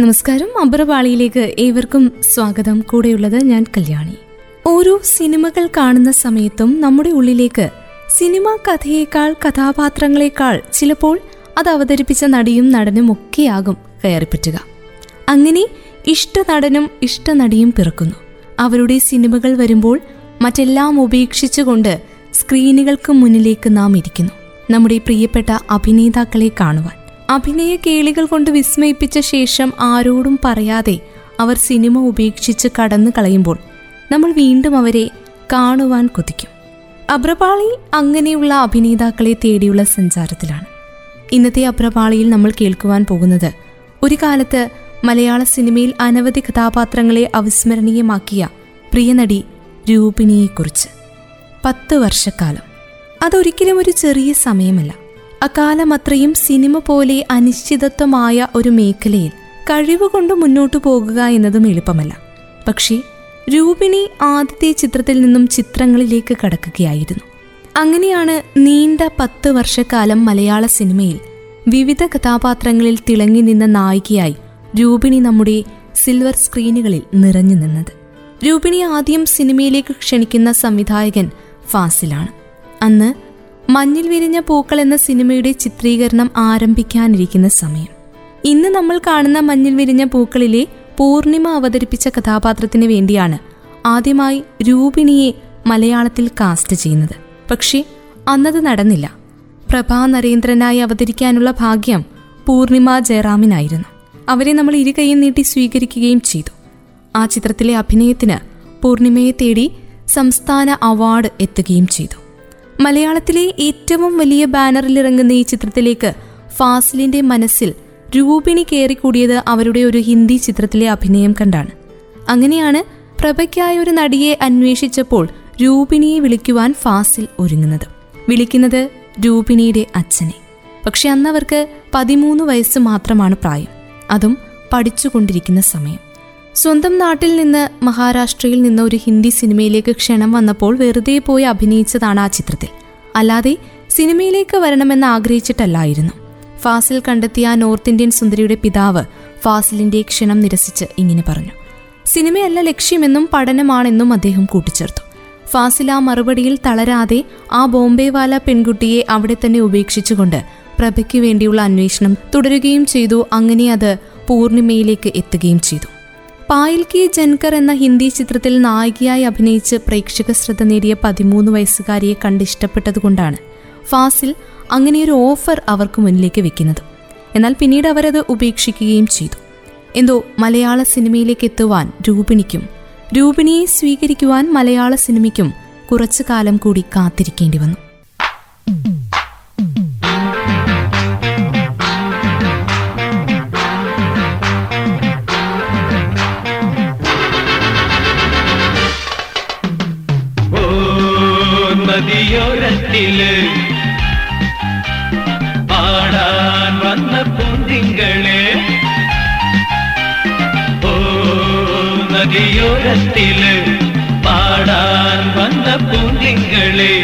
നമസ്കാരം. അബ്രപാളിയിലേക്ക് ഏവർക്കും സ്വാഗതം. കൂടെയുള്ളത് ഞാൻ കല്യാണി. ഓരോ സിനിമകൾ കാണുന്ന സമയത്തും നമ്മുടെ ഉള്ളിലേക്ക് സിനിമാ കഥയേക്കാൾ കഥാപാത്രങ്ങളെക്കാൾ ചിലപ്പോൾ അത് അവതരിപ്പിച്ച നടിയും നടനും ഒക്കെയാകും കയറിപ്പറ്റുക. അങ്ങനെ ഇഷ്ട നടനും ഇഷ്ട നടിയും പിറക്കുന്നു. അവരുടെ സിനിമകൾ വരുമ്പോൾ മറ്റെല്ലാം ഉപേക്ഷിച്ചുകൊണ്ട് സ്ക്രീനുകൾക്ക് മുന്നിലേക്ക് നാം ഇരിക്കുന്നു. നമ്മുടെ പ്രിയപ്പെട്ട അഭിനേതാക്കളെ കാണുവാൻ. അഭിനയ കേളികൾ കൊണ്ട് വിസ്മയിപ്പിച്ച ശേഷം ആരോടും പറയാതെ അവർ സിനിമ ഉപേക്ഷിച്ച് കടന്നു കളയുമ്പോൾ നമ്മൾ വീണ്ടും അവരെ കാണുവാൻ കൊതിക്കും. അബ്രപാളി അങ്ങനെയുള്ള അഭിനേതാക്കളെ തേടിയുള്ള സഞ്ചാരത്തിലാണ്. ഇന്നത്തെ അബ്രപാളിയിൽ നമ്മൾ കേൾക്കുവാൻ പോകുന്നത് ഒരു കാലത്ത് മലയാള സിനിമയിൽ അനവധി കഥാപാത്രങ്ങളെ അവിസ്മരണീയമാക്കിയ പ്രിയനടി രൂപിണിയെക്കുറിച്ച്. പത്ത് വർഷക്കാലം. അതൊരിക്കലും ഒരു ചെറിയ സമയമല്ല. അക്കാലം അത്രയും സിനിമ പോലെ അനിശ്ചിതത്വമായ ഒരു മേഖലയിൽ കഴിവുകൊണ്ട് മുന്നോട്ടു പോകുക എന്നതും എളുപ്പമല്ല. പക്ഷേ രൂപിണി ആദ്യത്തെ ചിത്രത്തിൽ നിന്നും ചിത്രങ്ങളിലേക്ക് കടക്കുകയായിരുന്നു. അങ്ങനെയാണ് നീണ്ട പത്ത് വർഷക്കാലം മലയാള സിനിമയിൽ വിവിധ കഥാപാത്രങ്ങളിൽ തിളങ്ങി നിന്ന നായികയായി രൂപിണി നമ്മുടെ സിൽവർ സ്ക്രീനുകളിൽ നിറഞ്ഞു നിന്നത്. രൂപിണി ആദ്യം സിനിമയിലേക്ക് ക്ഷണിക്കുന്ന സംവിധായകൻ ഫാസിലാണ്. അന്ന് മഞ്ഞിൽ വിരിഞ്ഞ പൂക്കൾ എന്ന സിനിമയുടെ ചിത്രീകരണം ആരംഭിക്കാനിരിക്കുന്ന സമയം. ഇന്ന് നമ്മൾ കാണുന്ന മഞ്ഞിൽ വിരിഞ്ഞ പൂക്കളിലെ പൂർണിമ അവതരിപ്പിച്ച കഥാപാത്രത്തിന് വേണ്ടിയാണ് ആദ്യമായി രൂപിണിയെ മലയാളത്തിൽ കാസ്റ്റ് ചെയ്യുന്നത്. പക്ഷേ അന്നത് നടന്നില്ല. പ്രഭാ നരേന്ദ്രനായി അവതരിക്കാനുള്ള ഭാഗ്യം പൂർണിമ ജയറാമിനായിരുന്നു. അവരെ നമ്മൾ ഇരുകൈയും നീട്ടി സ്വീകരിക്കുകയും ചെയ്തു. ആ ചിത്രത്തിലെ അഭിനയത്തിന് പൂർണിമയെ തേടി സംസ്ഥാന അവാർഡ് എത്തുകയും ചെയ്തു. മലയാളത്തിലെ ഏറ്റവും വലിയ ബാനറിൽ ഇറങ്ങുന്ന ഈ ചിത്രത്തിലേക്ക് ഫാസിലിന്റെ മനസ്സിൽ രൂപിണി കയറിക്കൂടിയത് അവരുടെ ഒരു ഹിന്ദി ചിത്രത്തിലെ അഭിനയം കണ്ടാണ്. അങ്ങനെയാണ് പ്രഭയ്ക്കായ ഒരു നടിയെ അന്വേഷിച്ചപ്പോൾ രൂപിണിയെ വിളിക്കുവാൻ ഫാസിൽ ഒരുങ്ങുന്നത്. വിളിക്കുന്നത് രൂപിണിയുടെ അച്ഛനെ. പക്ഷെ അന്നവർക്ക് പതിമൂന്ന് വയസ്സ് മാത്രമാണ് പ്രായം. അതും പഠിച്ചുകൊണ്ടിരിക്കുന്ന സമയം. സ്വന്തം നാട്ടിൽ നിന്ന് മഹാരാഷ്ട്രയിൽ നിന്ന് ഒരു ഹിന്ദി സിനിമയിലേക്ക് ക്ഷണം വന്നപ്പോൾ വെറുതെ പോയി അഭിനയിച്ചതാണ് ആ ചിത്രത്തിൽ. അല്ലാതെ സിനിമയിലേക്ക് വരണമെന്ന് ആഗ്രഹിച്ചിട്ടല്ലായിരുന്നു. ഫാസിൽ കണ്ടെത്തിയ ആ നോർത്ത് ഇന്ത്യൻ സുന്ദരിയുടെ പിതാവ് ഫാസിലിന്റെ ക്ഷണം നിരസിച്ച് ഇങ്ങനെ പറഞ്ഞു. സിനിമയല്ല ലക്ഷ്യമെന്നും പഠനമാണെന്നും അദ്ദേഹം കൂട്ടിച്ചേർത്തു. ഫാസിൽ ആ മറുപടിയിൽ തളരാതെ ആ ബോംബെവാല പെൺകുട്ടിയെ അവിടെ തന്നെ ഉപേക്ഷിച്ചുകൊണ്ട് പ്രഭയ്ക്ക് വേണ്ടിയുള്ള അന്വേഷണം തുടരുകയും ചെയ്തു. അങ്ങനെ അത് പൂർണിമയിലേക്ക് എത്തുകയും ചെയ്തു. പായൽ കെ ജൻകർ എന്ന ഹിന്ദി ചിത്രത്തിൽ നായികയായി അഭിനയിച്ച് പ്രേക്ഷക ശ്രദ്ധ നേടിയ പതിമൂന്ന് വയസ്സുകാരിയെ കണ്ടിഷ്ടപ്പെട്ടതുകൊണ്ടാണ് ഫാസിൽ അങ്ങനെയൊരു ഓഫർ അവർക്ക് മുന്നിലേക്ക് വെക്കുന്നത്. എന്നാൽ പിന്നീട് അവരത് ഉപേക്ഷിക്കുകയും ചെയ്തു. എന്തോ മലയാള സിനിമയിലേക്ക് എത്തുവാൻ രൂപിണിക്കും രൂപിണിയെ സ്വീകരിക്കുവാൻ മലയാള സിനിമയ്ക്കും കുറച്ചു കാലം കൂടി കാത്തിരിക്കേണ്ടി വന്നു. നദിയോരത്തിൽ പാടാൻ വന്ന പൂന്തിങ്കളെ ഓ നദിയോരത്തിൽ പാടാൻ വന്ന പൂന്തിങ്കളെ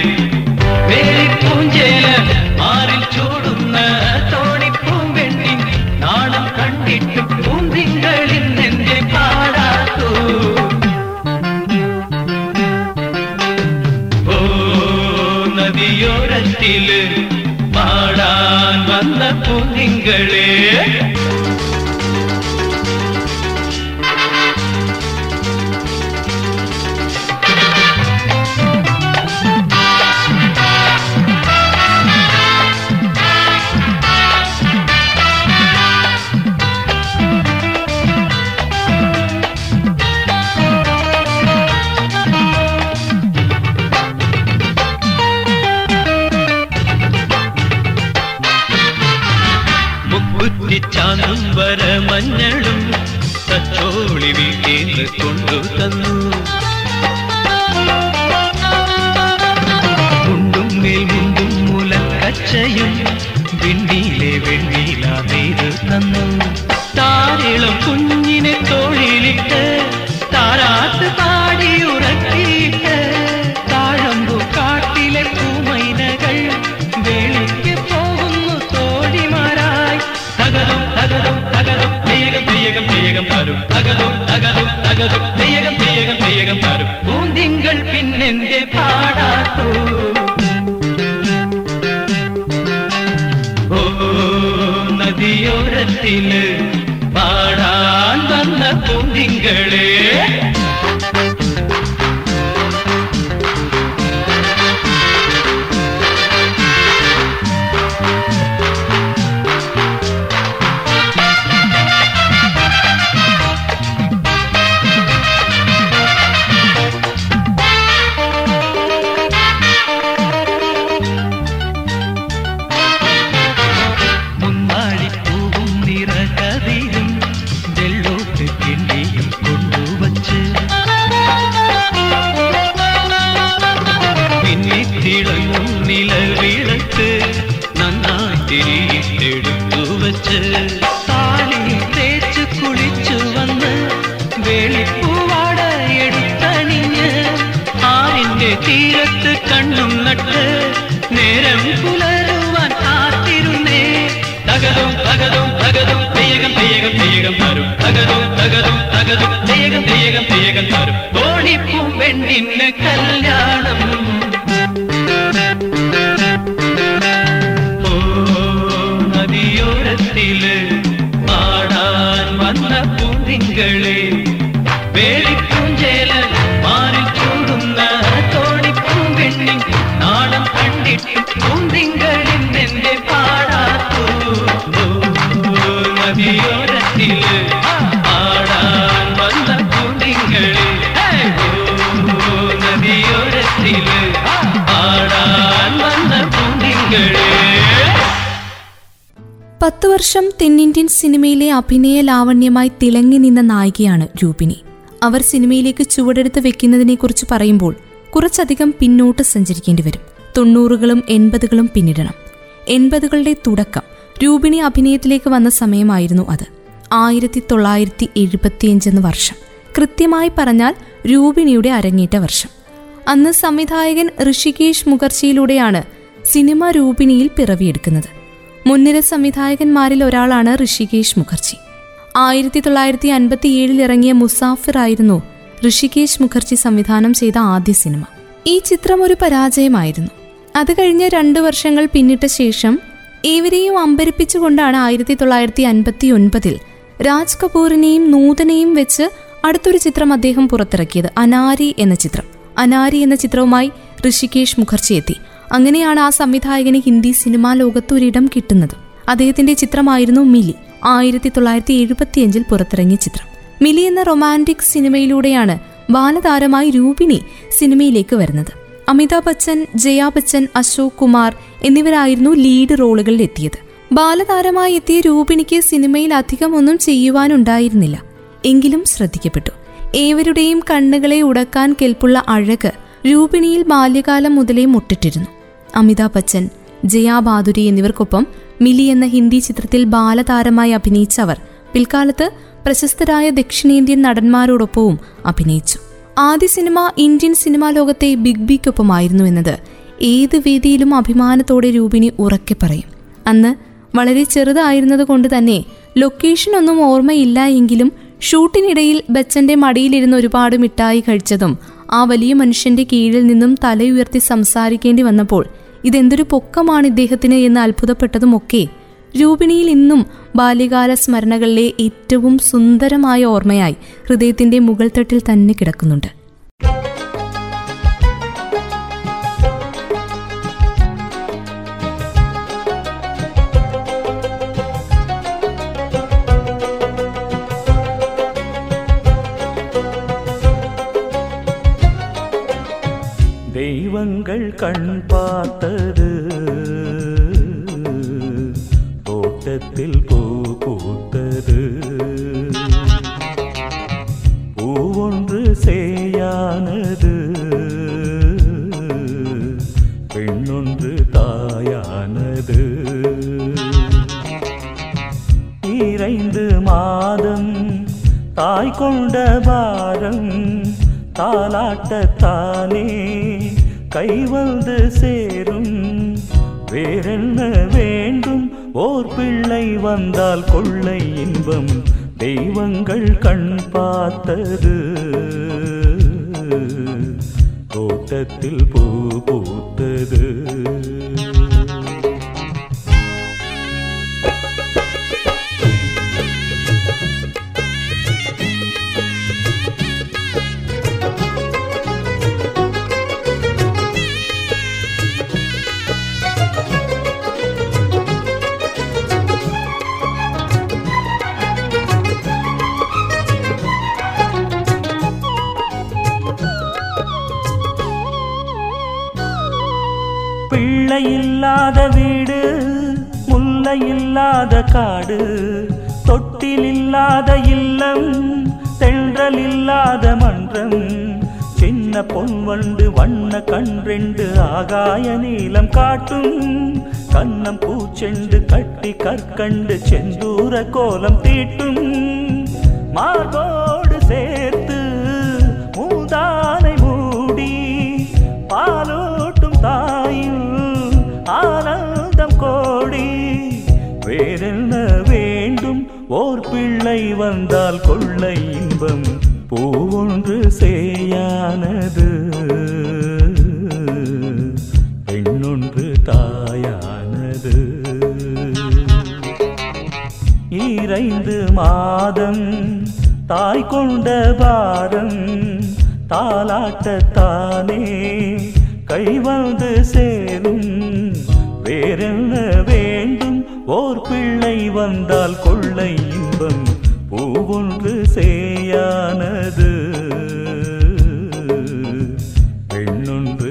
വേലിപ്പൂഞ്ചേല മാറിൽ പൂന്തിങ്കളെ തകതും തെയ്യകം തെയ്യകം തെയ്യകം തരും. പൂന്തിങ്കൾ പിന്നെന്റെ പാടാത്തൂ? ഓ നദിയോരത്തിൽ പാടാൻ വന്ന പൂന്തിങ്കളെ പത്തു വർഷം തെന്നിന്ത്യൻ സിനിമയിലെ അഭിനയ ലാവണ്യമായി തിളങ്ങി നിന്ന നായികയാണ് രൂപിണി. അവർ സിനിമയിലേക്ക് ചുവടെടുത്ത് വെക്കുന്നതിനെക്കുറിച്ച് പറയുമ്പോൾ കുറച്ചധികം പിന്നോട്ട് സഞ്ചരിക്കേണ്ടി വരും. തൊണ്ണൂറുകളും എൺപതുകളും പിന്നിടണം. എൺപതുകളുടെ തുടക്കം രൂപിണി അഭിനയത്തിലേക്ക് വന്ന സമയമായിരുന്നു അത്. ആയിരത്തി തൊള്ളായിരത്തി എഴുപത്തിയഞ്ചെന്ന വർഷം. കൃത്യമായി പറഞ്ഞാൽ രൂപിണിയുടെ അരങ്ങേറ്റ വർഷം. അന്ന് സംവിധായകൻ ഋഷികേഷ് മുഖർജിയിലൂടെയാണ് സിനിമ രൂപിണിയിൽ പിറവിയെടുക്കുന്നത്. മുൻനിര സംവിധായകന്മാരിൽ ഒരാളാണ് ഋഷികേഷ് മുഖർജി. ആയിരത്തി തൊള്ളായിരത്തി അൻപത്തി ഏഴിൽ ഇറങ്ങിയ മുസാഫിർ ആയിരുന്നു ഋഷികേഷ് മുഖർജി സംവിധാനം ചെയ്ത ആദ്യ സിനിമ. ഈ ചിത്രം ഒരു പരാജയമായിരുന്നു. അത് കഴിഞ്ഞ രണ്ടു വർഷങ്ങൾ പിന്നിട്ട ശേഷം ഏവരെയും അമ്പരിപ്പിച്ചുകൊണ്ടാണ് ആയിരത്തി തൊള്ളായിരത്തി അൻപത്തി ഒൻപതിൽ രാജ് കപൂറിനെയും നൂതനെയും വെച്ച് അടുത്തൊരു ചിത്രം അദ്ദേഹം പുറത്തിറക്കിയത് അനാരി എന്ന ചിത്രം. അനാരി എന്ന ചിത്രവുമായി ഋഷികേഷ് മുഖർജി എത്തി. അങ്ങനെയാണ് ആ സംവിധായകന് ഹിന്ദി സിനിമാ ലോകത്ത് ഒരിടം കിട്ടുന്നത്. അദ്ദേഹത്തിന്റെ ചിത്രമായിരുന്നു മിലി ആയിരത്തി തൊള്ളായിരത്തി എഴുപത്തിയഞ്ചിൽ പുറത്തിറങ്ങിയ ചിത്രം. മിലി എന്ന റൊമാന്റിക് സിനിമയിലൂടെയാണ് ബാലതാരമായി രൂപിണി സിനിമയിലേക്ക് വരുന്നത്. അമിതാഭ് ബച്ചൻ ജയാ ബച്ചൻ അശോക് കുമാർ എന്നിവരായിരുന്നു ലീഡ് റോളുകളിൽ എത്തിയത്. ബാലതാരമായി എത്തിയ രൂപിണിക്ക് സിനിമയിൽ അധികം ഒന്നും ചെയ്യുവാനുണ്ടായിരുന്നില്ല. എങ്കിലും ശ്രദ്ധിക്കപ്പെട്ടു. ഏവരുടെയും കണ്ണുകളെ ഉടക്കാൻ കെൽപ്പുള്ള അഴക് രൂപിണിയിൽ ബാല്യകാലം മുതലേ മുട്ടിട്ടിരുന്നു. അമിതാഭ് ബച്ചൻ ജയാ ബാദുരി എന്നിവർക്കൊപ്പം മിലി എന്ന ഹിന്ദി ചിത്രത്തിൽ ബാലതാരമായി അഭിനയിച്ച അവർ പിൽക്കാലത്ത് പ്രശസ്തരായ ദക്ഷിണേന്ത്യൻ നടന്മാരോടൊപ്പവും അഭിനയിച്ചു. ആദ്യ സിനിമ ഇന്ത്യൻ സിനിമാ ലോകത്തെ ബിഗ് ബിക്കൊപ്പമായിരുന്നു എന്നത്. ഏത് വേദിയിലും അഭിമാനത്തോടെ രൂപിണി ഉറക്കെ പറയും. അന്ന് വളരെ ചെറുതായിരുന്നത് കൊണ്ട് തന്നെ ലൊക്കേഷൻ ഒന്നും ഓർമ്മയില്ല എങ്കിലും ഷൂട്ടിനിടയിൽ ബച്ചന്റെ മടിയിലിരുന്ന് ഒരുപാട് മിഠായി കഴിച്ചതും ആ വലിയ മനുഷ്യന്റെ കീഴിൽ നിന്നും തലയുയർത്തി സംസാരിക്കേണ്ടി വന്നപ്പോൾ ഇതെന്തൊരു പൊക്കമാണ് ഇദ്ദേഹത്തിന് എന്ന് അത്ഭുതപ്പെട്ടതുമൊക്കെ രൂപിണിയിൽ ഇന്നും ബാല്യകാല സ്മരണകളിലെ ഏറ്റവും സുന്ദരമായ ഓർമ്മയായി ഹൃദയത്തിന്റെ മുകൾ തട്ടിൽ തന്നെ കിടക്കുന്നുണ്ട് தெய்வங்கள் கண் பார்த்தது சேயானது பெண்ணொன்று தாயானது. இறைந்து மாதம் தாய் கொண்ட பாரம் தாலாட்டத்தானே கை வந்து சேரும் வேறென்ன வேண்டும்? ஓர் பிள்ளை வந்தால் கொள்ளை இன்பம் தெய்வங்கள் கண் பார்த்தது. தோட்டத்தில் பூ காடு தொட்டில் இல்லாத இல்லம் தென்றல் இல்லாத மன்றம் சின்ன பொன் வண்டு வண்ண கன்றெண்டு ஆகாய நீளம் காட்டும் கண்ணம் பூச்செண்டு கட்டி கற்கண்டு செந்தூர கோலம் தீட்டும். மார்போ வந்தால் கொள்ளை இன்பம் பூவொன்று சேயானது. பெண்ணொன்று தாயானது. இறைந்து மாதம் தாய் கொண்ட பாரம் தாலாட்டத்தானே கை வந்து பெண்ணொன்று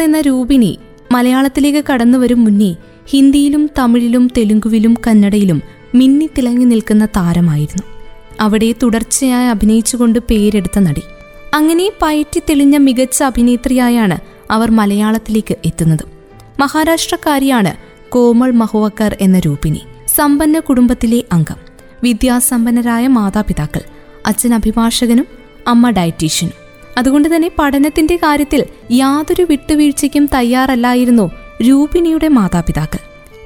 എന്ന രൂപിണി മലയാളത്തിലേക്ക് കടന്നു വരും മുന്നേ ഹിന്ദിയിലും തമിഴിലും തെലുങ്കുവിലും കന്നഡയിലും മിന്നി തിളങ്ങി നിൽക്കുന്ന താരമായിരുന്നു. അവിടെ തുടർച്ചയായി അഭിനയിച്ചുകൊണ്ട് പേരെടുത്ത നടി. അങ്ങനെ പയറ്റി തെളിഞ്ഞ മികച്ച അഭിനേത്രിയായാണ് അവർ മലയാളത്തിലേക്ക് എത്തുന്നത്. മഹാരാഷ്ട്രക്കാരിയാണ് കോമൾ മഹുവക്കർ എന്ന രൂപിണി. സമ്പന്ന കുടുംബത്തിലെ അംഗം. വിദ്യാസമ്പന്നരായ മാതാപിതാക്കൾ. അച്ഛൻ അഭിഭാഷകനും അമ്മ ഡയറ്റീഷ്യനും. അതുകൊണ്ട് തന്നെ പഠനത്തിന്റെ കാര്യത്തിൽ യാതൊരു വിട്ടുവീഴ്ചയ്ക്കും തയ്യാറല്ലായിരുന്നു രൂപിണിയുടെ മാതാപിതാക്കൾ.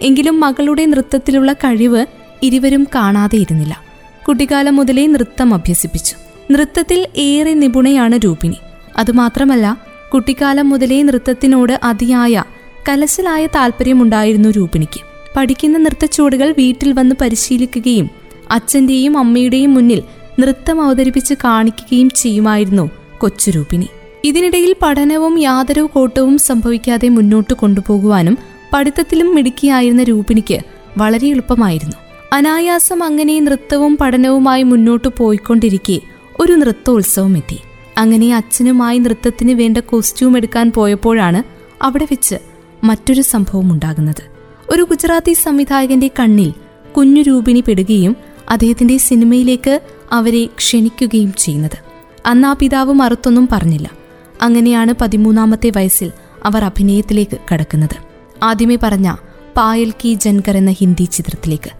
എങ്കിലും മകളുടെ നൃത്തത്തിലുള്ള കഴിവ് ഇരുവരും കാണാതെയിരുന്നില്ല കുട്ടിക്കാലം മുതലേ നൃത്തം അഭ്യസിപ്പിച്ചു. നൃത്തത്തിൽ ഏറെ നിപുണയാണ് രൂപിണി. അതുമാത്രമല്ല കുട്ടിക്കാലം മുതലേ നൃത്തത്തിനോട് അതിയായ കലശലായ താല്പര്യമുണ്ടായിരുന്നു രൂപിണിക്ക്. പഠിക്കുന്ന നൃത്തച്ചുവടുകൾ വീട്ടിൽ വന്ന് പരിശീലിക്കുകയും അച്ഛന്റെയും അമ്മയുടെയും മുന്നിൽ നൃത്തം അവതരിപ്പിച്ച് കാണിക്കുകയും ചെയ്യുമായിരുന്നു കൊച്ചുരൂപിണി. ഇതിനിടയിൽ പഠനവും യാതൊരു കോട്ടവും സംഭവിക്കാതെ മുന്നോട്ട് കൊണ്ടുപോകുവാനും പഠിത്തത്തിലും മിടുക്കിയായിരുന്ന രൂപിണിക്ക് വളരെ എളുപ്പമായിരുന്നു. അനായാസം അങ്ങനെ നൃത്തവും പഠനവുമായി മുന്നോട്ട് പോയിക്കൊണ്ടിരിക്കെ ഒരു നൃത്തോത്സവം എത്തി അങ്ങനെ അച്ഛനുമായി നൃത്തത്തിന് വേണ്ട കോസ്റ്റ്യൂം എടുക്കാൻ പോയപ്പോഴാണ് അവിടെ വെച്ച് മറ്റൊരു സംഭവം ഉണ്ടാകുന്നത്. ഒരു ഗുജറാത്തി സംവിധായകന്റെ കണ്ണിൽ കുഞ്ഞു രൂപിണി പെടുകയും അദ്ദേഹത്തിന്റെ സിനിമയിലേക്ക് അവരെ ക്ഷണിക്കുകയും ചെയ്യുന്നത്. അന്ന് ആ പിതാവ് മറുത്തൊന്നും പറഞ്ഞില്ല. അങ്ങനെയാണ് പതിമൂന്നാമത്തെ വയസ്സിൽ അവർ അഭിനയത്തിലേക്ക് കടക്കുന്നത്. ആദ്യമേ പറഞ്ഞ പായൽ കി ജൻകർ എന്ന ഹിന്ദി ചിത്രത്തിലേക്ക്.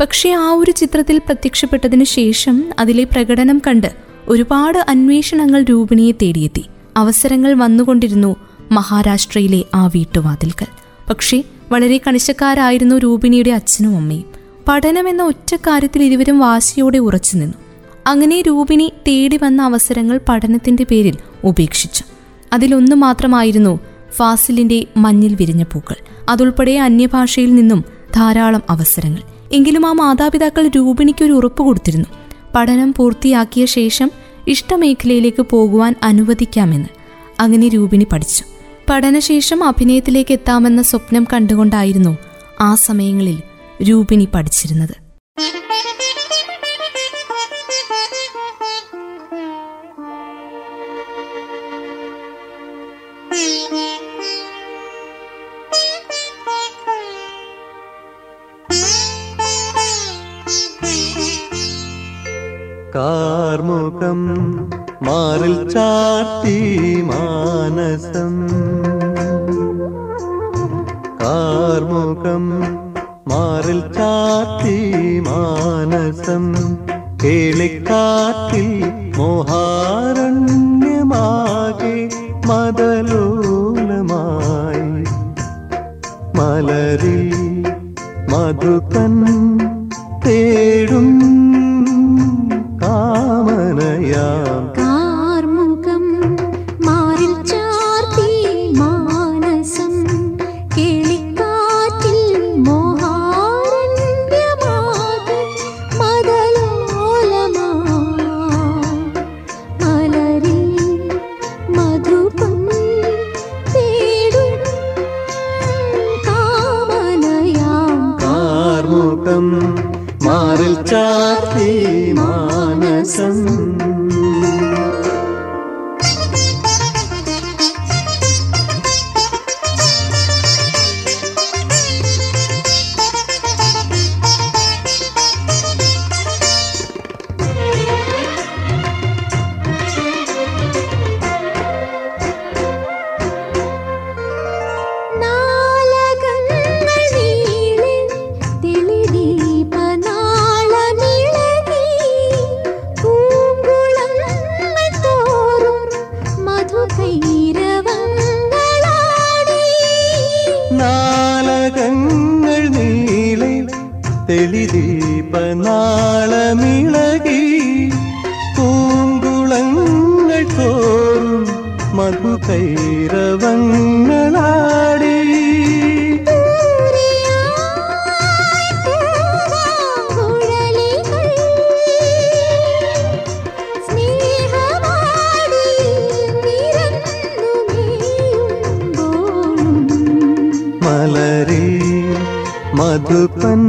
പക്ഷേ ആ ഒരു ചിത്രത്തിൽ പ്രത്യക്ഷപ്പെട്ടതിന് ശേഷം അതിലെ പ്രകടനം കണ്ട് ഒരുപാട് അന്വേഷണങ്ങൾ രൂപിണിയെ തേടിയെത്തി. അവസരങ്ങൾ വന്നുകൊണ്ടിരുന്നു മഹാരാഷ്ട്രയിലെ ആ വീട്ടുവാതിൽക്കൽ. പക്ഷേ വളരെ കണിശക്കാരായിരുന്നു രൂപിണിയുടെ അച്ഛനും അമ്മയും. പഠനമെന്ന ഒറ്റ കാര്യത്തിൽ ഇരുവരും വാശിയോടെ ഉറച്ചു നിന്നു. അങ്ങനെ രൂപിണി തേടി വന്ന അവസരങ്ങൾ പഠനത്തിന്റെ പേരിൽ ഉപേക്ഷിച്ചു. അതിലൊന്നു മാത്രമായിരുന്നു ഫാസിലിന്റെ മഞ്ഞിൽ വിരിഞ്ഞ പൂക്കൾ. അതുൾപ്പെടെ അന്യഭാഷയിൽ നിന്നും ധാരാളം അവസരങ്ങൾ. എങ്കിലും ആ മാതാപിതാക്കൾ രൂപിണിക്ക് ഒരു ഉറപ്പ് കൊടുത്തിരുന്നു. പഠനം പൂർത്തിയാക്കിയ ശേഷം ഇഷ്ടമേഖലയിലേക്ക് പോകുവാൻ അനുവദിക്കാമെന്ന് അങ്ങനെ രൂപിണി പഠിച്ചു. പഠനശേഷം അഭിനയത്തിലേക്ക് എത്താമെന്ന സ്വപ്നം കണ്ടുകൊണ്ടായിരുന്നു ആ സമയങ്ങളിൽ രൂപിണി പഠിച്ചിരുന്നത്. കാർമുഖം മാറിൽ ചാത്തി മാനസം. കാർമുഖം മാറിൽ ചാത്തി മാനസം. കേളിക്കാത്തിൽ മോഹാരണ്യമാകെ മതലോലമായി മലരിൽ മധുക്കൻ തേടും മാനസം Good. Good.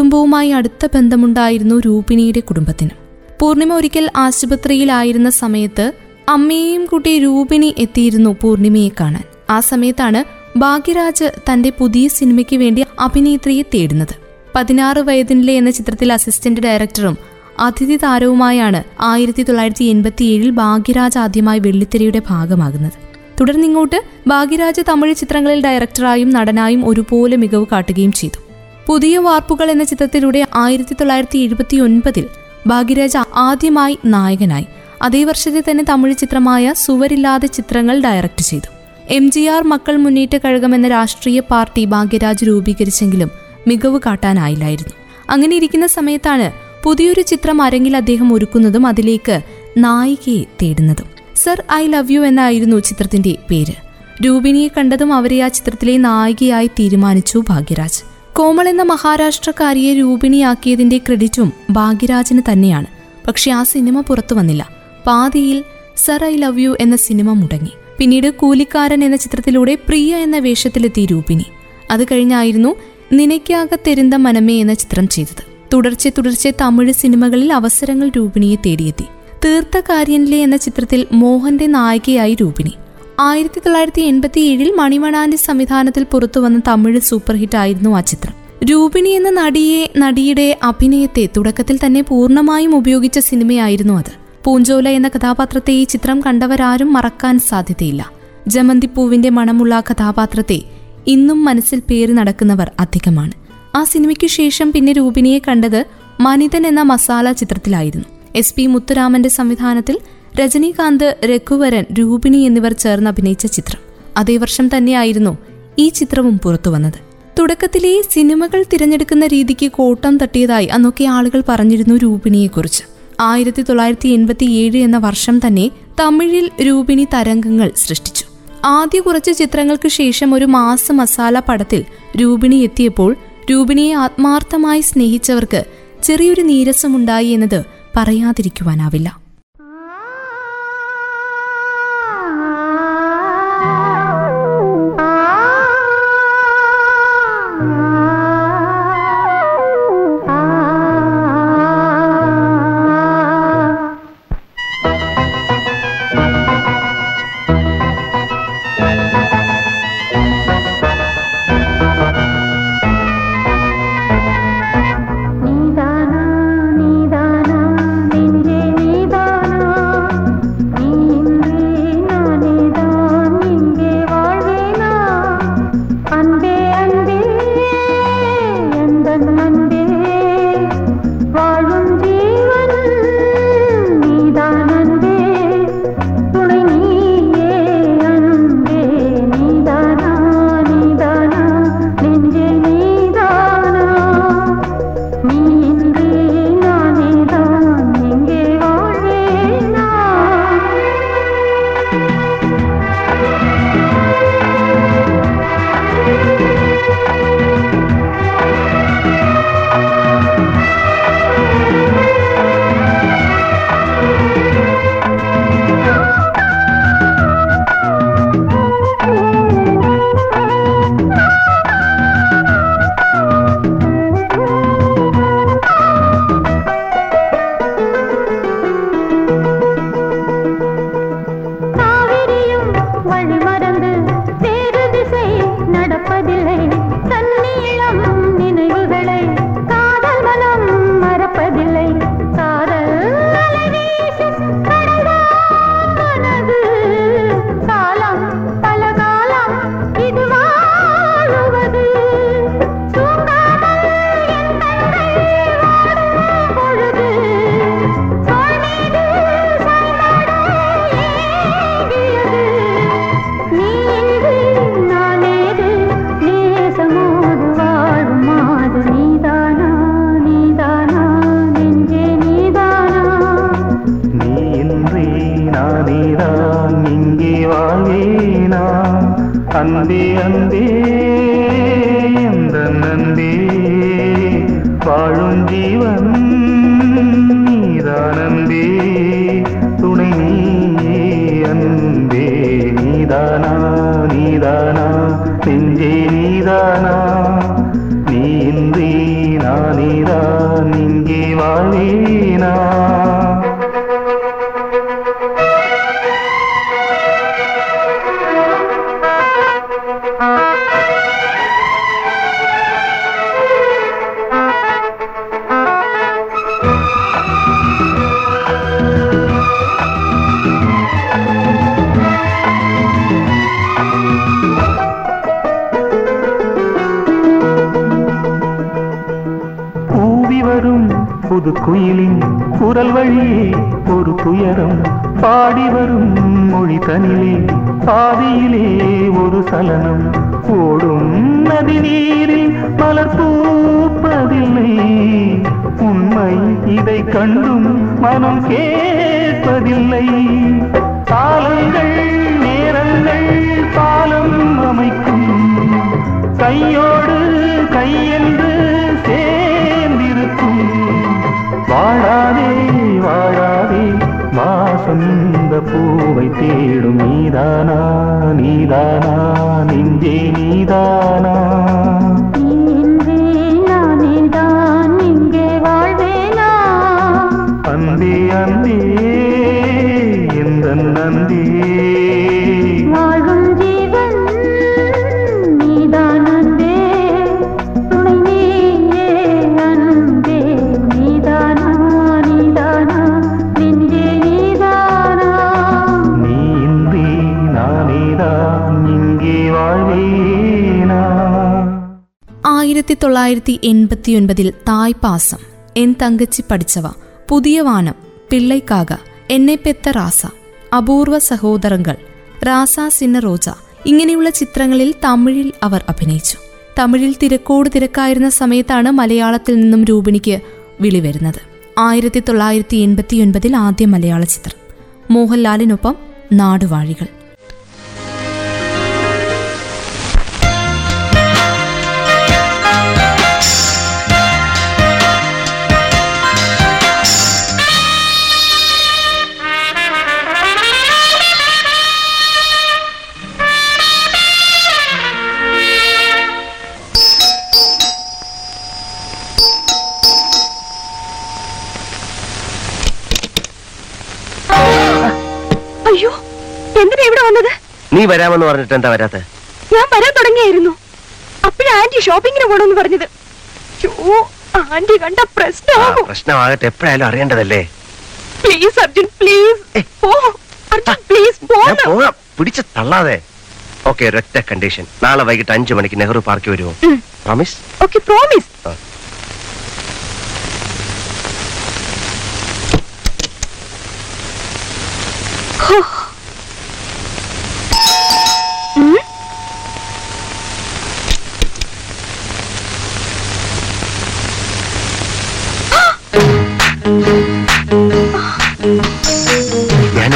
കുടുംബവുമായി അടുത്ത ബന്ധമുണ്ടായിരുന്നു രൂപിണിയുടെ കുടുംബത്തിന്. പൂർണിമ ഒരിക്കൽ ആശുപത്രിയിലായിരുന്ന സമയത്ത് അമ്മയെയും കൂട്ടി രൂപിണി എത്തിയിരുന്നു പൂർണിമയെ കാണാൻ. ആ സമയത്താണ് ഭാഗ്യരാജ് തന്റെ പുതിയ സിനിമയ്ക്ക് വേണ്ടി അഭിനേത്രിയെ തേടുന്നത്. പതിനാറ് വയതിനിലെ എന്ന ചിത്രത്തിൽ അസിസ്റ്റന്റ് ഡയറക്ടറും അതിഥി താരവുമായാണ് ആയിരത്തി തൊള്ളായിരത്തി എൺപത്തിയേഴിൽ ഭാഗ്യരാജ് ആദ്യമായി വെള്ളിത്തിരയുടെ ഭാഗമാകുന്നത്. തുടർന്നിങ്ങോട്ട് ഭാഗ്യരാജ് തമിഴ് ചിത്രങ്ങളിൽ ഡയറക്ടറായും നടനായും ഒരുപോലെ മികവ് കാട്ടുകയും ചെയ്തു. പുതിയ വാർപ്പുകൾ എന്ന ചിത്രത്തിലൂടെ ആയിരത്തി തൊള്ളായിരത്തി എഴുപത്തി ഒൻപതിൽ ഭാഗ്യരാജ ആദ്യമായി നായകനായി. അതേ വർഷത്തെ തന്നെ തമിഴ് ചിത്രമായ സുവരില്ലാതെ ചിത്രങ്ങൾ ഡയറക്ട് ചെയ്തു. എം ജി ആർ മക്കൾ മുന്നേറ്റ കഴകം എന്ന രാഷ്ട്രീയ പാർട്ടി ഭാഗ്യരാജ് രൂപീകരിച്ചെങ്കിലും മികവ് കാട്ടാനായില്ലായിരുന്നു. അങ്ങനെ ഇരിക്കുന്ന സമയത്താണ് പുതിയൊരു ചിത്രം അരങ്ങിൽ അദ്ദേഹം ഒരുക്കുന്നതും അതിലേക്ക് നായികയെ തേടുന്നതും. സർ ഐ ലവ് യു എന്നായിരുന്നു ചിത്രത്തിന്റെ പേര്. രൂപിണിയെ കണ്ടതും അവരെ ആ ചിത്രത്തിലെ നായികയായി തീരുമാനിച്ചു ഭാഗ്യരാജ്. കോമൾ എന്ന മഹാരാഷ്ട്രക്കാരിയെ രൂപിണിയാക്കിയതിന്റെ ക്രെഡിറ്റും ഭാഗ്യരാജിന് തന്നെയാണ്. പക്ഷെ ആ സിനിമ പുറത്തു വന്നില്ല. പാതിയിൽ സർ ഐ ലവ് യു എന്ന സിനിമ മുടങ്ങി. പിന്നീട് കൂലിക്കാരൻ എന്ന ചിത്രത്തിലൂടെ പ്രിയ എന്ന വേഷത്തിലെത്തി രൂപിണി. അത് കഴിഞ്ഞായിരുന്നു നിനയ്ക്കാകത്തെരുന്ത മനമേ എന്ന ചിത്രം ചെയ്തത്. തുടർച്ചെ തുടർച്ചെ തമിഴ് സിനിമകളിൽ അവസരങ്ങൾ രൂപിണിയെ തേടിയെത്തി. തീർത്ത കാര്യനിലെ എന്ന ചിത്രത്തിൽ മോഹന്റെ നായികയായി രൂപിണി. ആയിരത്തി തൊള്ളായിരത്തി എൺപത്തി ഏഴിൽ മണിമണാന്റെ സംവിധാനത്തിൽ പുറത്തുവന്ന തമിഴ് സൂപ്പർ ഹിറ്റ് ആയിരുന്നു ആ ചിത്രം. രൂപിണി എന്ന നടിയെ നടിയുടെ അഭിനയത്തെ തുടക്കത്തിൽ തന്നെ പൂർണമായും ഉപയോഗിച്ച സിനിമയായിരുന്നു അത്. പൂഞ്ചോല എന്ന കഥാപാത്രത്തെ ഈ ചിത്രം കണ്ടവരാരും മറക്കാൻ സാധ്യതയില്ല. ജമന്തിപ്പൂവിന്റെ മണമുള്ള കഥാപാത്രത്തെ ഇന്നും മനസ്സിൽ പേറി നടക്കുന്നവർ അധികമാണ്. ആ സിനിമയ്ക്ക് ശേഷം പിന്നെ രൂപിണിയെ കണ്ടത് മനിതൻ എന്ന മസാല ചിത്രത്തിലായിരുന്നു. എസ് പി മുത്തുരാമന്റെ സംവിധാനത്തിൽ രജനീകാന്ത് രഘുവരൻ രൂപിണി എന്നിവർ ചേർന്ന് അഭിനയിച്ച ചിത്രം. അതേ വർഷം തന്നെയായിരുന്നു ഈ ചിത്രവും പുറത്തുവന്നത് തുടക്കത്തിലെ സിനിമകൾ തിരഞ്ഞെടുക്കുന്ന രീതിക്ക് കോട്ടം തട്ടിയതായി അന്നൊക്കെ ആളുകൾ പറഞ്ഞിരുന്നു രൂപിണിയെക്കുറിച്ച്. ആയിരത്തി തൊള്ളായിരത്തി എൺപത്തി ഏഴ് എന്ന വർഷം തന്നെ തമിഴിൽ രൂപിണി തരംഗങ്ങൾ സൃഷ്ടിച്ചു. ആദ്യ കുറച്ച് ചിത്രങ്ങൾക്ക് ശേഷം ഒരു മാസ മസാല പടത്തിൽ രൂപിണി എത്തിയപ്പോൾ രൂപിണിയെ ആത്മാർത്ഥമായി സ്നേഹിച്ചവർക്ക് ചെറിയൊരു നീരസമുണ്ടായി എന്നത് പറയാതിരിക്കുവാനാവില്ല. கண்டும் மனம் கேட்பதில்லை. காலங்கள் நேரங்கள் பாலம் அமைக்கும். கையோடு கையென்று சேர்ந்திருக்கும். வாழாதே வாழாதே வாசந்த பூவை தேடும் நீதானா நீதானா நெஞ்சே நீதானா. எந்த நந்தே வாழும் ஜீவன் நீதான் அன்பே துணை நீயே அன்பே நீதானா நீதானா நெஞ்சே நீதானா நீ இன்றி நானேதான் இங்கே வாழ்வேனா ആയിരത്തി തൊള്ളായിരത്തി എൺപത്തിയൊൻപതിൽ തായ് പാസം എൻ തങ്കച്ചി പഠിച്ചവ പുതിയ വാനം പിള്ളൈക്കാക എന്നെ പെത്ത റാസ അപൂർവ സഹോദരങ്ങൾ റാസ സിന്ന റോജ ഇങ്ങനെയുള്ള ചിത്രങ്ങളിൽ തമിഴിൽ അവർ അഭിനയിച്ചു. തമിഴിൽ തിരക്കോട് തിരക്കായിരുന്ന സമയത്താണ് മലയാളത്തിൽ നിന്നും രൂപിണിക്ക് വിളി വരുന്നത്. ആയിരത്തി തൊള്ളായിരത്തി എൺപത്തിയൊൻപതിൽ ആദ്യ മലയാള ചിത്രം. മോഹൻലാലിനൊപ്പം നാടുവാഴികൾ. വരാമെന്ന് പറഞ്ഞിട്ട് എന്താ വരാത്ത? ഞാൻ വരാൻ തുടങ്ങിയായിരുന്നു. അപ്പോഴാ ആന്റി ഷോപ്പിങ്ങിന് പോണെന്ന് പറഞ്ഞത്. അയ്യോ ആന്റി കണ്ട പ്രശ്നമാകും പ്രശ്നമാകട്ടെ. എപ്പോഴായാലും അറിയേണ്ടതല്ലേ? പ്ലീസ് അർജുൻ പ്ലീസ് പോ അർജുൻ പ്ലീസ് ഞാൻ പോന്ന് പോകാം. പിടിച്ച് തള്ളാതെ. ഓക്കെ ഒരൊറ്റ കണ്ടീഷൻ നാളെ വൈകിട്ട് അഞ്ചു മണിക്ക് നെഹ്റു പാർക്കിൽ വരുമോ പ്രോമിസ് ഓക്കെ പ്രോമിസ് ആ.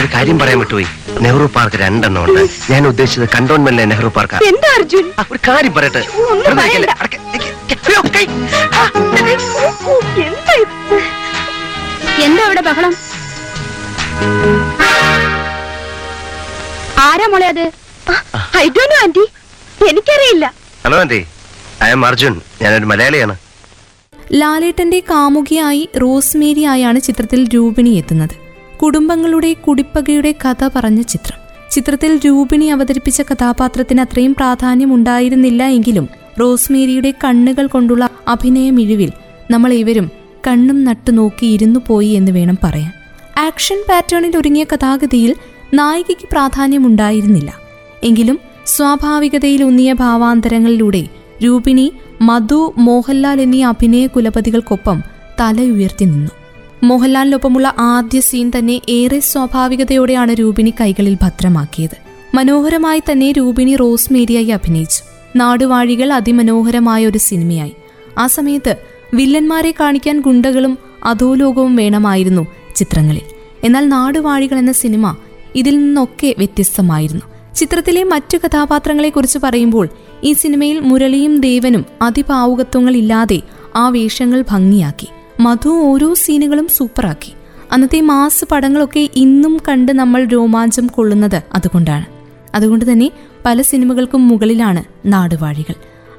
ഞാനൊരു കാര്യം പറയാൻ വിട്ടുപോയി നെഹ്റു പാർക്ക് രണ്ടെണ്ണം ഉണ്ട്. ഞാൻ ഉദ്ദേശിച്ചത് കണ്ടോൺമെന്റിലെ നെഹ്റു പാർക്ക്. എന്താ അർജുൻ? ഒരു കാര്യം പറയട്ടെ. വെറുതെ ഇരിക്കല്ലേ? അടക്ക്, നിക്ക്, നിക്ക്. അയ്യോ, കൈ. ആ, എന്താ അവിടെ എന്താ ബഹളം? ആരാ മോളെ അത്? ഐ ഡോ നോ ആന്റി. എനിക്കറിയില്ല. Hello aunty. I am Arjun. ഞാനൊരു മലയാളിയാണ്. ലാലേട്ടന്റെ കാമുകിയായി റോസ്മേരി ആയാണ് ചിത്രത്തിൽ രൂപിണി എത്തുന്നത്. കുടുംബങ്ങളുടെ കുടിപ്പകയുടെ കഥ പറഞ്ഞ ചിത്രം. ചിത്രത്തിൽ രൂപിണി അവതരിപ്പിച്ച കഥാപാത്രത്തിന് അത്രയും പ്രാധാന്യം ഉണ്ടായിരുന്നില്ല എങ്കിലും റോസ്മേരിയുടെ കണ്ണുകൾ കൊണ്ടുള്ള അഭിനയ മിഴിവിൽ നമ്മൾ ഇവരും കണ്ണും നട്ടു നോക്കി ഇരുന്നു പോയി എന്ന് വേണം പറയാൻ. ആക്ഷൻ പാറ്റേണിൽ ഒരുങ്ങിയ കഥാഗതിയിൽ നായികയ്ക്ക് പ്രാധാന്യമുണ്ടായിരുന്നില്ല. എങ്കിലും സ്വാഭാവികതയിൽ ഉന്നിയ ഭാവാന്തരങ്ങളിലൂടെ രൂപിണി മധു മോഹൻലാൽ എന്നീ അഭിനയ കുലപതികൾക്കൊപ്പം തല ഉയർത്തി നിന്നു. മോഹൻലാലിനൊപ്പമുള്ള ആദ്യ സീൻ തന്നെ ഏറെ സ്വാഭാവികതയോടെയാണ് രൂപിണി കൈകളിൽ ഭദ്രമാക്കിയത്. മനോഹരമായി തന്നെ രൂപിണി റോസ്മേരിയായി അഭിനയിച്ചു. നാടുവാഴികൾ അതിമനോഹരമായ ഒരു സിനിമയായി. ആ സമയത്ത് വില്ലന്മാരെ കാണിക്കാൻ ഗുണ്ടകളും അധോലോകവും വേണമായിരുന്നു ചിത്രങ്ങളിൽ. എന്നാൽ നാടുവാഴികൾ എന്ന സിനിമ ഇതിൽ നിന്നൊക്കെ വ്യത്യസ്തമായിരുന്നു. ചിത്രത്തിലെ മറ്റു കഥാപാത്രങ്ങളെക്കുറിച്ച് പറയുമ്പോൾ ഈ സിനിമയിൽ മുരളിയും ദേവനും അതിഭാവുകത്വങ്ങളില്ലാതെ ആ വേഷങ്ങൾ ഭംഗിയാക്കി. മധു ഓരോ സീനുകളും സൂപ്പറാക്കി. അന്നത്തെ മാസ് പടങ്ങളൊക്കെ ഇന്നും കണ്ട് നമ്മൾ രോമാഞ്ചം കൊള്ളുന്നത് അതുകൊണ്ടാണ്. അതുകൊണ്ട് തന്നെ പല സിനിമകൾക്കും മുകളിലാണ് നാടുവാഴികൾ.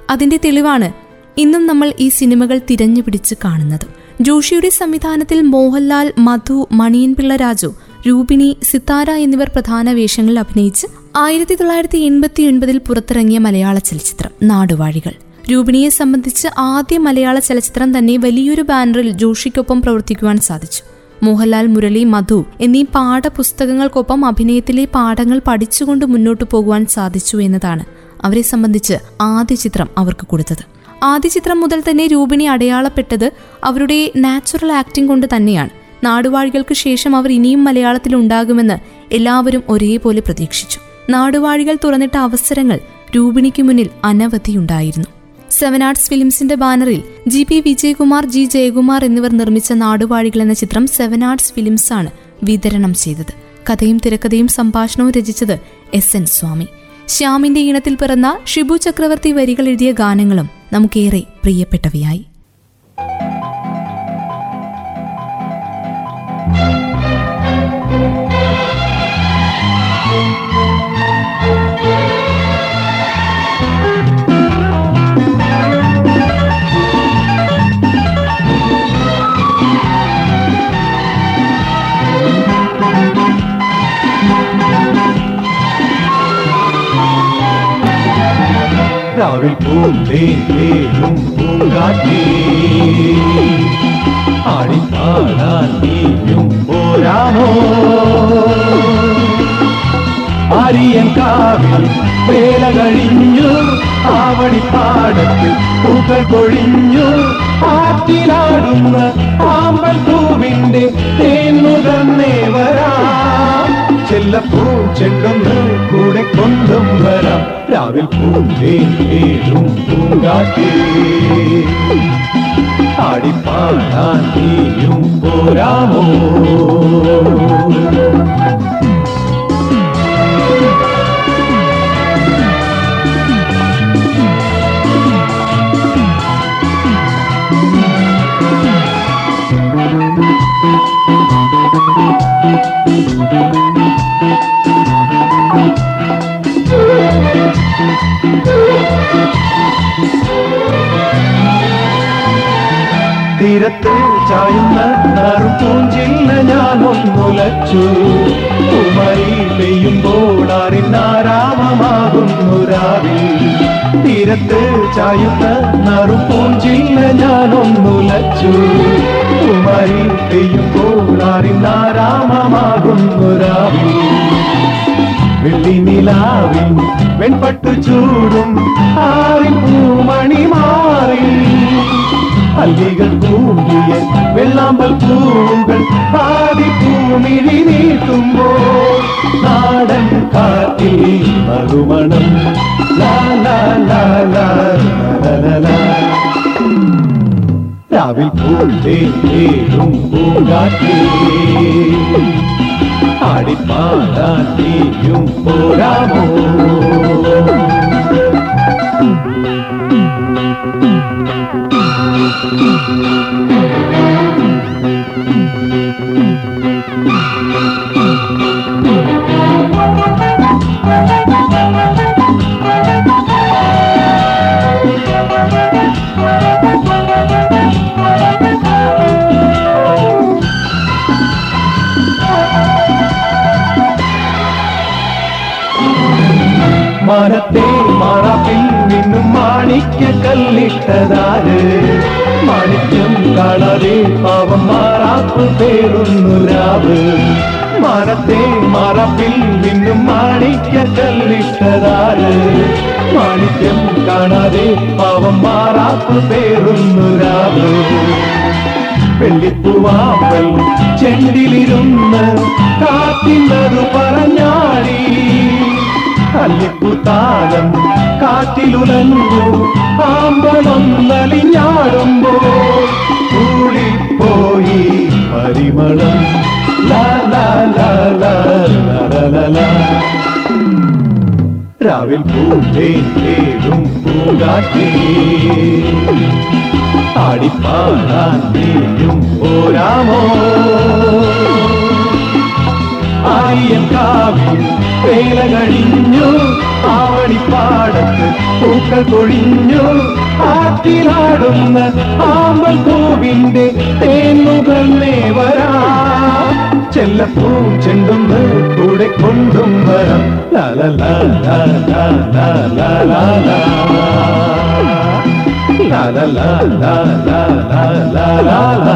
അതിന്റെ തെളിവാണ് ഇന്നും നമ്മൾ ഈ സിനിമകൾ തിരഞ്ഞു പിടിച്ച് കാണുന്നത്. ജോഷിയുടെ സംവിധാനത്തിൽ മോഹൻലാൽ മധു മണിയൻപിള്ള രാജു രൂപിണി സിത്താര എന്നിവർ പ്രധാന വേഷങ്ങളിൽ അഭിനയിച്ച് ആയിരത്തി തൊള്ളായിരത്തി എൺപത്തി ഒൻപതിൽ പുറത്തിറങ്ങിയ മലയാള ചലച്ചിത്രം നാടുവാഴികൾ. രൂപിണിയെ സംബന്ധിച്ച് ആദ്യ മലയാള ചലച്ചിത്രം തന്നെ വലിയൊരു ബാനറിൽ ജോഷിക്കൊപ്പം പ്രവർത്തിക്കുവാൻ സാധിച്ചു. മോഹൻലാൽ മുരളി മധു എന്നീ പാഠപുസ്തകങ്ങൾക്കൊപ്പം അഭിനയത്തിലെ പാഠങ്ങൾ പഠിച്ചുകൊണ്ട് മുന്നോട്ടു പോകുവാൻ സാധിച്ചു എന്നതാണ് അവരെ സംബന്ധിച്ച് ആദ്യ ചിത്രം അവർക്ക് കൊടുത്തത്. ആദ്യ ചിത്രം മുതൽ തന്നെ രൂപിണി അടയാളപ്പെട്ടത് അവരുടെ നാച്ചുറൽ ആക്ടിംഗ് കൊണ്ട് തന്നെയാണ്. നാടുവാഴികൾക്ക് ശേഷം അവർ ഇനിയും മലയാളത്തിൽ ഉണ്ടാകുമെന്ന് എല്ലാവരും ഒരേപോലെ പ്രതീക്ഷിച്ചു. നാടുവാഴികൾ തുറന്നിട്ട അവസരങ്ങൾ രൂപിണിക്ക് മുന്നിൽ അനവധിയുണ്ടായിരുന്നു സെവൻ ആർട്സ് ഫിലിംസിന്റെ ബാനറിൽ G P Vijayakumar G Jayakumar എന്നിവർ നിർമ്മിച്ച നാടുവാഴികൾ എന്ന ചിത്രം സെവൻ ആർട്സ് ഫിലിംസ് ആണ് വിതരണം ചെയ്തത്. കഥയും തിരക്കഥയും സംഭാഷണവും രചിച്ചത് എസ് എൻ സ്വാമി. ശ്യാമിന്റെ ഈണത്തിൽ പിറന്ന ഷിബു ചക്രവർത്തി വരികൾ എഴുതിയ ഗാനങ്ങളും നമുക്കേറെ പ്രിയപ്പെട്ടവയായി. രാവിൽ പൂന്തേനും പൂങ്കാറ്റേ. ആടിപ്പാടാൻ നീയും പോരാമോ? ആരിയൻ കാവിൽ വേല കഴിഞ്ഞു ആവണിപ്പാടത്തിൽ പൂക്കൾ കൊഴിഞ്ഞു ആറ്റിലാടുന്ന ആമ്പൽ പൂവിന്റെ തേന്നുകന്നേ വരാം ചെല്ലപ്പൂ ചെണ്ടൊന്ന് കൊണ്ടും വരാം. രാവിൽ പൂന്തേനും പൂങ്കാറ്റേ. ആടിപ്പാടാൻ നീയും പോരാമോ? തീരത്ത് ചായുന്ന നാറും പൂഞ്ചില്ല ഞാനൊന്നുലച്ചു. കുമരി പെയ്യുമ്പോൾ അറിനാരാമമാകുന്നു രാവിൽ. തീരത്ത് ചായുന്ന നാറും പൂഞ്ചില്ല ഞാനൊന്നുലച്ചു. കുമരി പെയ്യുമ്പോൾ അറിനാരാമമാകുന്നു രാവിൽ. വെള്ളി നിലാവിൻ വെൺപട്ടു ചൂടും ആറി പൂമണി മാറി അല്ലികൾ കൂടിയ വെള്ളാമ്പൽ പൂവുകൾ പാതി പൂമിഴി നീട്ടുമ്പോൾ നാടൻ കാറ്റിൽ മറുമണം. രാവിൽ പൂണ്ടേ പൂങ്കാറ്റേ ആടിപ്പാടാൻ നീയും പോരാമോ മരത്തെ മറപ്പിൽ നിന്നും മാണിക്യ കല്ലിട്ടതാര്? മാണിക്യം കാണാതെ പാവം മാറാപ്പ് പേരുന്നു രാവ്. മാനത്തെ മറപ്പിൽ നിന്നും മാണിക്യ കല്ലിട്ടതാര്? മാണിക്യം കാണാതെ പാവം മാറാപ്പ് പേരുന്നു രാവ്. വെള്ളിപ്പൂവാമ്പൽ ചെണ്ടിലിരുന്ന് കാത്തിന്നതു പറഞ്ഞാടി. കാലിപ്പു താലം കാറ്റിലുലഞ്ഞു ആമ്പലൊന്നലിഞ്ഞാടുമ്പോ കൂടിപ്പോയി പരിമളം. രാവിൽ പൂവേലും പൂങ്കാറ്റേ. ആടിപ്പാടാൻ നീയും ഓരാമോ ആയിരം കാവിൽ വേല കഴിഞ്ഞു ആവണിപ്പാടത്ത് പൂക്കൾ പൊഴിഞ്ഞു ആറ്റിലാടുന്ന ആമ്പൽ പൂവിന്റെ തേന്നുകന്നേ വരാ ചെല്ലപ്പൂ ചെണ്ടുന്ന് കൂടെ കൊണ്ടും വരാം ലാല ലാല ലാല ലാല ലാല ലാല ലാല ലാല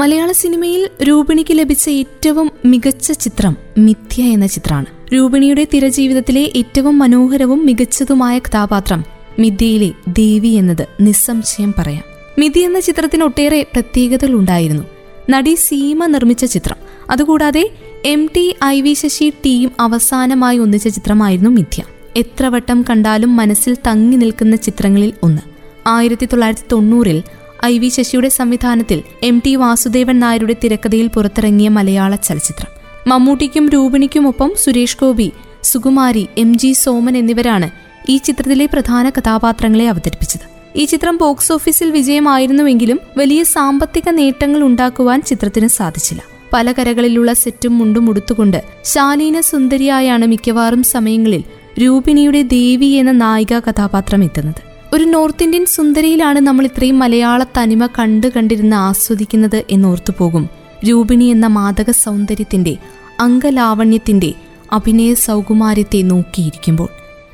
മലയാള സിനിമയിൽ രൂപിണിക്ക് ലഭിച്ച ഏറ്റവും മികച്ച ചിത്രം മിഥ്യ എന്ന ചിത്രമാണ്. രൂപിണിയുടെ തിരജീവിതത്തിലെ ഏറ്റവും മനോഹരവും മികച്ചതുമായ കഥാപാത്രം മിഥ്യയിലെ ദേവി എന്നത് നിസ്സംശയം പറയാം. മിഥി എന്ന ചിത്രത്തിന് ഒട്ടേറെ പ്രത്യേകതകൾ ഉണ്ടായിരുന്നു. നടി സീമ നിർമ്മിച്ച ചിത്രം. അതുകൂടാതെ M T I V Sasi team അവസാനമായി ഒന്നിച്ച ചിത്രമായിരുന്നു മിഥ്യ. എത്ര വട്ടം കണ്ടാലും മനസ്സിൽ തങ്ങി നിൽക്കുന്ന ചിത്രങ്ങളിൽ ഒന്ന്. ആയിരത്തി തൊള്ളായിരത്തി തൊണ്ണൂറിൽ ഐ വി ശശിയുടെ സംവിധാനത്തിൽ എം ടി വാസുദേവൻ നായരുടെ തിരക്കഥയിൽ പുറത്തിറങ്ങിയ മലയാള ചലച്ചിത്രം. മമ്മൂട്ടിക്കും രൂപിണിക്കുമൊപ്പം സുരേഷ് ഗോപി സുകുമാരി എം ജി സോമൻ എന്നിവരാണ് ഈ ചിത്രത്തിലെ പ്രധാന കഥാപാത്രങ്ങളെ അവതരിപ്പിച്ചത്. ഈ ചിത്രം ബോക്സ് ഓഫീസിൽ വിജയമായിരുന്നുവെങ്കിലും വലിയ സാമ്പത്തിക നേട്ടങ്ങൾ ഉണ്ടാക്കുവാൻ ചിത്രത്തിന് സാധിച്ചില്ല. പല കരകളിലുള്ള സെറ്റും മുണ്ടും ഉടുത്തുകൊണ്ട് ശാലീന സുന്ദരിയായാണ് മിക്കവാറും സമയങ്ങളിൽ രൂപിണിയുടെ ദേവി എന്ന നായിക കഥാപാത്രം എത്തുന്നത്. ഒരു നോർത്ത് ഇന്ത്യൻ സുന്ദരിയിലാണ് നമ്മൾ ഇത്രയും മലയാള തനിമ കണ്ടു കണ്ടിരുന്ന് ആസ്വദിക്കുന്നത് എന്നോർത്തു പോകും. രൂപിണി എന്ന മാതക സൗന്ദര്യത്തിന്റെ അംഗലാവണ്യത്തിന്റെ അഭിനയ സൗകുമാര്യത്തെ നോക്കിയിരിക്കുമ്പോൾ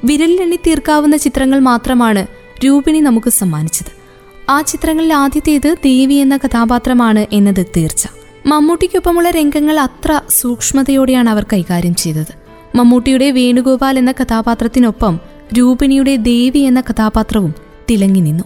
വിരലിലെണ്ണി തീർക്കാവുന്ന ചിത്രങ്ങൾ മാത്രമാണ് രൂപിണി നമുക്ക് സമ്മാനിച്ചത്. ആ ചിത്രങ്ങളിൽ ആദ്യത്തേത് ദേവി എന്ന കഥാപാത്രമാണ് എന്നത് തീർച്ച. മമ്മൂട്ടിക്കൊപ്പമുള്ള രംഗങ്ങൾ അത്ര സൂക്ഷ്മതയോടെയാണ് അവർ കൈകാര്യം ചെയ്തത്. മമ്മൂട്ടിയുടെ വേണുഗോപാൽ എന്ന കഥാപാത്രത്തിനൊപ്പം രൂപിണിയുടെ ദേവി എന്ന കഥാപാത്രവും തിളങ്ങി നിന്നു.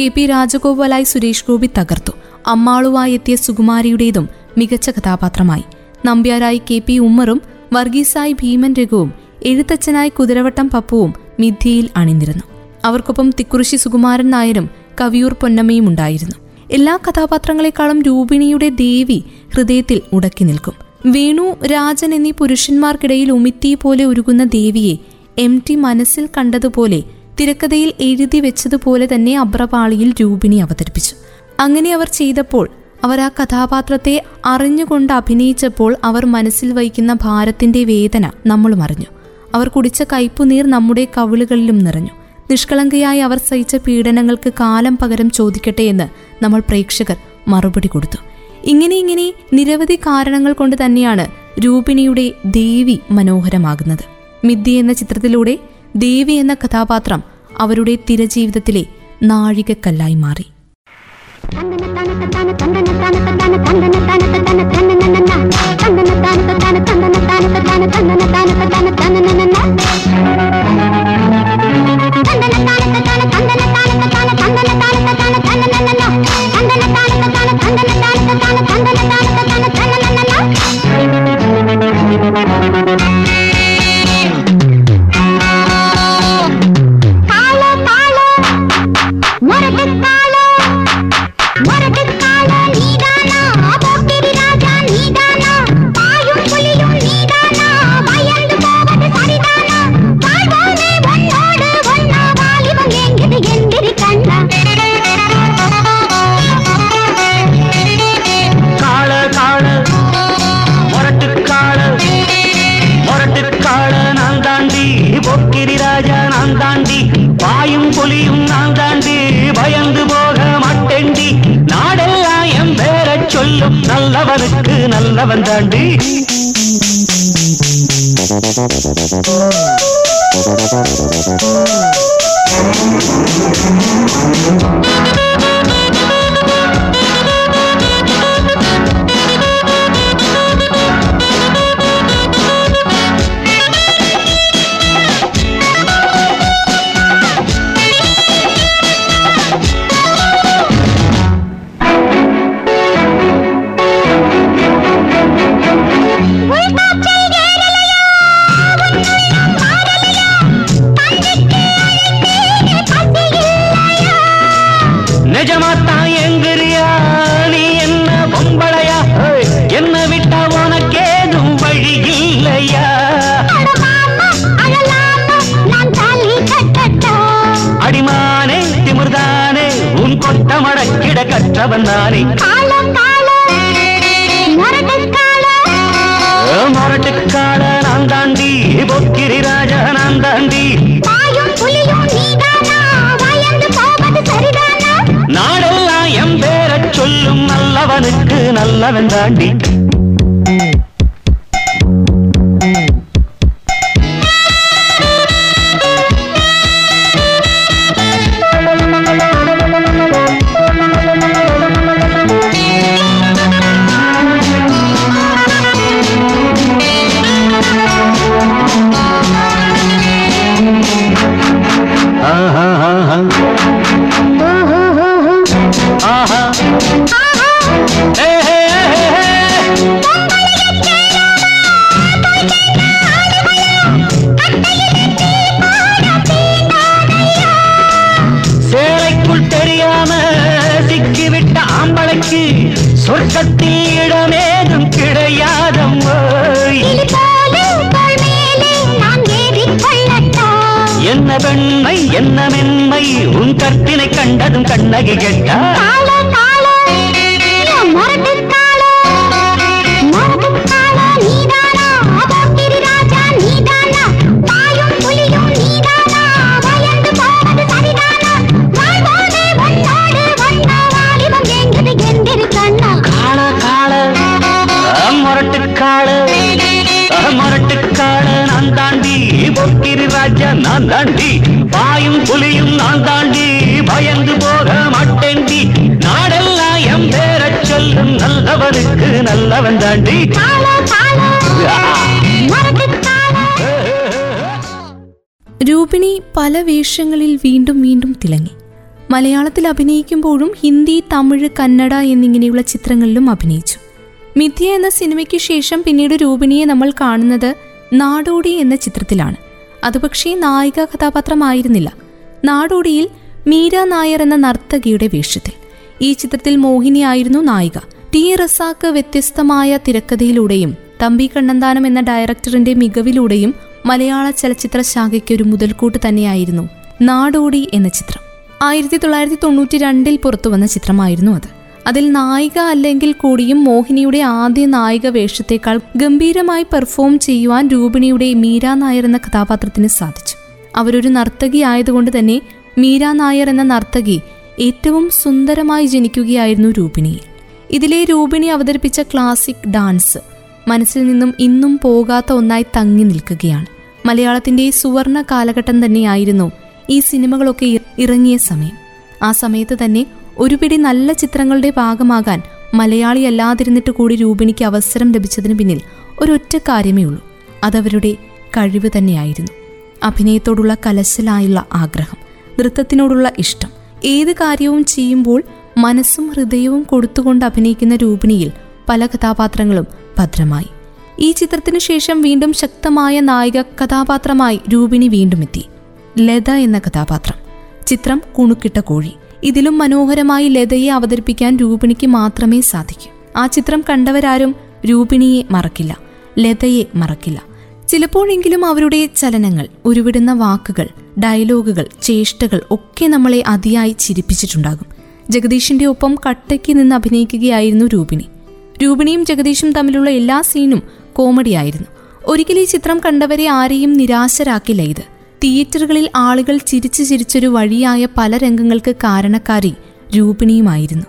കെ പി രാജഗോപാലായി സുരേഷ് ഗോപി തകർത്തു. അമ്മാളുവായി എത്തിയ സുകുമാരിയുടേതും മികച്ച കഥാപാത്രമായി. നമ്പ്യാരായി കെ പി ഉമ്മറും വർഗീസായി ഭീമൻ രഘുവും എഴുത്തച്ഛനായി കുതിരവട്ടം പപ്പുവും മിഥ്യയിൽ അണിനിരുന്നു. അവർക്കൊപ്പം തിക്കുറിശി സുകുമാരൻ നായരും കവിയൂർ പൊന്നമ്മയും ഉണ്ടായിരുന്നു. എല്ലാ കഥാപാത്രങ്ങളെക്കാളും രൂപിണിയുടെ ദേവി ഹൃദയത്തിൽ ഉടക്കി നിൽക്കും. വേണു രാജൻ എന്നീ പുരുഷന്മാർക്കിടയിൽ ഉമിത്തി പോലെ ഉരുകുന്ന ദേവിയെ എം ടി മനസ്സിൽ കണ്ടതുപോലെ തിരക്കഥയിൽ എഴുതി വെച്ചതുപോലെ തന്നെ അബ്രപാളിയിൽ രൂപിണി അവതരിപ്പിച്ചു. അങ്ങനെ അവർ ചെയ്തപ്പോൾ അവർ ആ കഥാപാത്രത്തെ അറിഞ്ഞുകൊണ്ട് അഭിനയിച്ചപ്പോൾ അവർ മനസ്സിൽ വഹിക്കുന്ന ഭാരത്തിന്റെ വേദന നമ്മളും അറിഞ്ഞു. അവർ കുടിച്ച കയ്പുനീർ നമ്മുടെ കവിളുകളിലും നിറഞ്ഞു. നിഷ്കളങ്കയായി അവർ സഹിച്ച പീഡനങ്ങൾക്ക് കാലം പകരം ചോദിക്കട്ടെ എന്ന് നമ്മൾ പ്രേക്ഷകർ മറുപടി കൊടുത്തു. ഇങ്ങനെ ഇങ്ങനെ നിരവധി കാരണങ്ങൾ കൊണ്ട് തന്നെയാണ് രൂപിണിയുടെ ദേവി മനോഹരമാകുന്നത്. മിഥ്യ എന്ന ചിത്രത്തിലൂടെ ദേവി എന്ന കഥാപാത്രം അവരുടെ തിരജീവിതത്തിലെ നാഴികക്കല്ലായി മാറി. காள அவனுக்கு நல்லவன் தாண்டி பெண்மை என்ன மென்மை உன் கற்பினை கண்டதும் கண்ணகி கெட்டா நான் தாண்டி பாயும் புலியும் நான் தாண்டி பயந்து போக மாட்டேண்டி நாடெல்லாம் எம் பேரச் சொல்லும் நல்லவனுக்கு நல்லவன் தாண்டி கால கால மரட்டு கால രൂപിണി പല വേഷങ്ങളിൽ വീണ്ടും വീണ്ടും തിളങ്ങി മലയാളത്തിൽ അഭിനയിക്കുമ്പോഴും ഹിന്ദി തമിഴ് കന്നഡ എന്നിങ്ങനെയുള്ള ചിത്രങ്ങളിലും അഭിനയിച്ചു മിഥ്യ എന്ന സിനിമയ്ക്ക് ശേഷം പിന്നീട് രൂപിണിയെ നമ്മൾ കാണുന്നത് നാടോടി എന്ന ചിത്രത്തിലാണ് അത് പക്ഷേ നായിക കഥാപാത്രമായിരുന്നില്ല. നാടോടിയിൽ മീര നായർ എന്ന നർത്തകിയുടെ വേഷത്തിൽ. ഈ ചിത്രത്തിൽ മോഹിനിയായിരുന്നു നായിക. ടി. റസാക്ക് വ്യത്യസ്തമായ തിരക്കഥയിലൂടെയും തമ്പി കണ്ണന്താനം എന്ന ഡയറക്ടറിന്റെ മികവിലൂടെയും മലയാള ചലച്ചിത്ര ശാഖയ്ക്ക് ഒരു മുതൽക്കൂട്ട് തന്നെയായിരുന്നു നാടോടി എന്ന ചിത്രം. ആയിരത്തി തൊള്ളായിരത്തി തൊണ്ണൂറ്റി രണ്ടിൽ പുറത്തുവന്ന ചിത്രമായിരുന്നു അത്. അതിൽ നായിക അല്ലെങ്കിൽ കൂടിയും മോഹിനിയുടെ ആദ്യ നായിക വേഷത്തേക്കാൾ ഗംഭീരമായി പെർഫോം ചെയ്യുവാൻ രൂപിണിയുടെ മീര നായർ എന്ന കഥാപാത്രത്തിന് സാധിച്ചു. അവരൊരു നർത്തകി ആയതുകൊണ്ട് തന്നെ മീര നായർ എന്ന നർത്തകി ഏറ്റവും സുന്ദരമായി ജനിക്കുകയായിരുന്നു രൂപിണിയിൽ ഇതിലെ രൂപിണി അവതരിപ്പിച്ച ക്ലാസിക് ഡാൻസ് മനസ്സിൽ നിന്നും ഇന്നും പോകാത്ത ഒന്നായി തങ്ങി നിൽക്കുകയാണ്. മലയാളത്തിന്റെ സുവർണ കാലഘട്ടം തന്നെയായിരുന്നു ഈ സിനിമകളൊക്കെ ഇറങ്ങിയ സമയം. ആ സമയത്ത് തന്നെ ഒരുപിടി നല്ല ചിത്രങ്ങളുടെ ഭാഗമാകാൻ മലയാളി അല്ലാതിരുന്നിട്ട് കൂടി രൂപിണിക്ക് അവസരം ലഭിച്ചതിന് പിന്നിൽ ഒരൊറ്റ കാര്യമേ ഉള്ളൂ. അതവരുടെ കഴിവ് തന്നെയായിരുന്നു. അഭിനയത്തോടുള്ള കലശലായുള്ള ആഗ്രഹം നൃത്തത്തിനോടുള്ള ഇഷ്ടം ഏത് കാര്യവും ചെയ്യുമ്പോൾ മനസ്സും ഹൃദയവും കൊടുത്തുകൊണ്ട് അഭിനയിക്കുന്ന രൂപിണിയിൽ പല കഥാപാത്രങ്ങളും ഭദ്രമായി. ഈ ചിത്രത്തിനു ശേഷം വീണ്ടും ശക്തമായ നായിക കഥാപാത്രമായി രൂപിണി വീണ്ടും എത്തി. ലത എന്ന കഥാപാത്രം. ചിത്രം കുണുക്കിട്ട കോഴി. ഇതിലും മനോഹരമായി ലതയെ അവതരിപ്പിക്കാൻ രൂപിണിക്ക് മാത്രമേ സാധിക്കൂ. ആ ചിത്രം കണ്ടവരാരും രൂപിണിയെ മറക്കില്ല ലതയെ മറക്കില്ല. ചിലപ്പോഴെങ്കിലും അവരുടെ ചലനങ്ങൾ ഉരുവിടുന്ന വാക്കുകൾ ഡയലോഗുകൾ ചേഷ്ടകൾ ഒക്കെ നമ്മളെ അതിയായി ചിരിപ്പിച്ചിട്ടുണ്ടാകും. ജഗദീഷിന്റെ ഒപ്പം കട്ടയ്ക്ക് നിന്ന് അഭിനയിക്കുകയായിരുന്നു രൂപിണി. രൂപിണിയും ജഗദീഷും തമ്മിലുള്ള എല്ലാ സീനും കോമഡിയായിരുന്നു ഒരിക്കൽ ഈ ചിത്രം കണ്ടവരെ ആരെയും നിരാശരാക്കില്ല ഇത്. തിയേറ്ററുകളിൽ ആളുകൾ ചിരിച്ചു ചിരിച്ചൊരു വഴിയായ പല രംഗങ്ങൾക്ക് കാരണക്കാരി രൂപിണിയുമായിരുന്നു.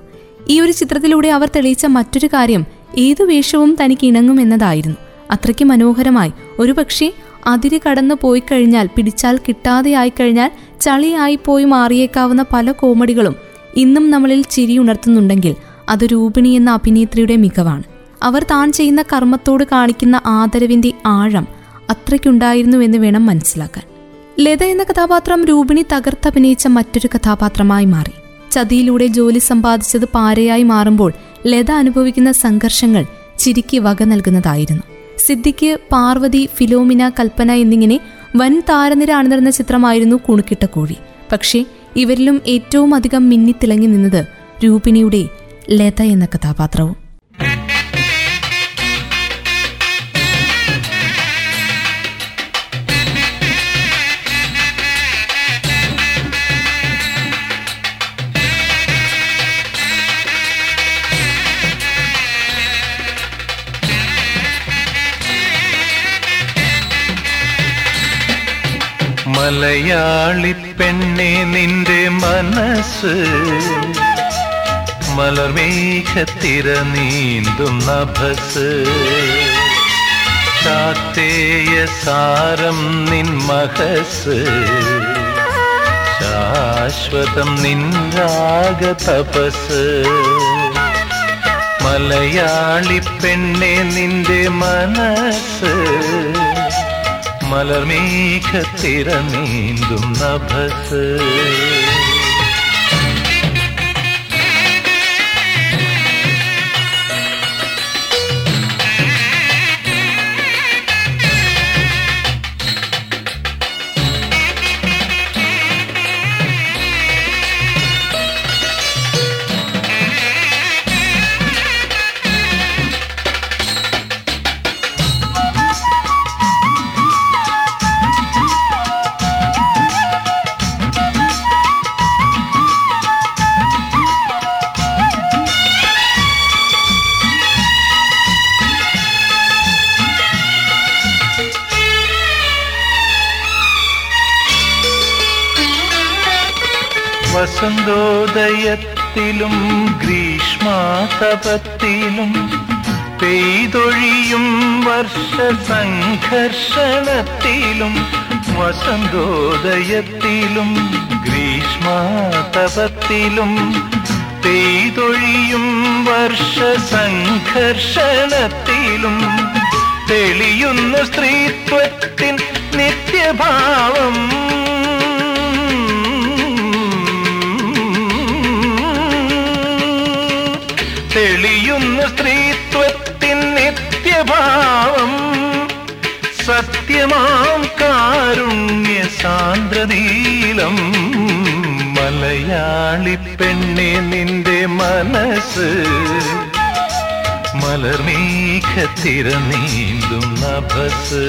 ഈ ഒരു ചിത്രത്തിലൂടെ അവർ തെളിയിച്ച മറ്റൊരു കാര്യം ഏതു വേഷവും തനിക്ക് ഇണങ്ങുമെന്നതായിരുന്നു. അത്രയ്ക്ക് മനോഹരമായി. ഒരുപക്ഷെ അതിര് കടന്നു പോയി കഴിഞ്ഞാൽ പിടിച്ചാൽ കിട്ടാതെ ആയിക്കഴിഞ്ഞാൽ ചളിയായി പോയി മാറിയേക്കാവുന്ന പല കോമഡികളും ഇന്നും നമ്മളിൽ ചിരി ഉണർത്തുന്നുണ്ടെങ്കിൽ അത് രൂപിണി എന്ന അഭിനേത്രിയുടെ മികവാണ്. അവർ താൻ ചെയ്യുന്ന കർമ്മത്തോട് കാണിക്കുന്ന ആദരവിന്റെ ആഴം അത്രയ്ക്കുണ്ടായിരുന്നു എന്ന് വേണം മനസ്സിലാക്കാൻ. ലത എന്ന കഥാപാത്രം രൂപിണി തകർത്തഭിനയിച്ച മറ്റൊരു കഥാപാത്രമായി മാറി. ചതിയിലൂടെ ജോലി സമ്പാദിച്ചത് പാരയായി മാറുമ്പോൾ ലത അനുഭവിക്കുന്ന സംഘർഷങ്ങൾ ചിരിക്ക് വക നൽകുന്നതായിരുന്നു. സിദ്ദിഖ് പാർവതി ഫിലോമിന കൽപ്പന എന്നിങ്ങനെ വൻ താരനിര അണിനിരുന്ന ചിത്രമായിരുന്നു കുണുക്കിട്ട കോഴി. പക്ഷേ ഇവരിലും ഏറ്റവും അധികം മിന്നിത്തിളങ്ങി നിന്നത് രൂപിണിയുടെ ലത എന്ന കഥാപാത്രവും. മലയാളി പെണ്ണെ നിന്റെ മനസ്സ്. മലർമേഘത്തിര നീന്തും നഭസ് ശാക്തേയ സാരം നിൻ മഹസ്. ശാശ്വതം നിൻ രാഗ തപസ്. മലയാളി പെണ്ണെ നിന്റെ മനസ്സ്. മലർമേഘത്തിര നീന്തും നഭസ്. വസന്തോദയത്തിലും ഗ്രീഷ്മാതപത്തിലും പെയ്തൊഴിയും വർഷ സംഘർഷണത്തിലും വസന്തോദയത്തിലും ഗ്രീഷ്മാതപത്തിലും പെയ്തൊഴിയും വർഷ സംഘർഷണത്തിലും തെളിയുന്ന സ്ത്രീത്വത്തിൻ നിത്യഭാവം തെളിയുന്ന സ്ത്രീത്വത്തിൻ നിത്യഭാവം സത്യമാം കാരുണ്യ സാന്ദ്രനീലം മലയാളി പെണ്ണെ നിന്റെ മനസ്സ് മലർമേഘത്തിര നീന്തും നഭസ്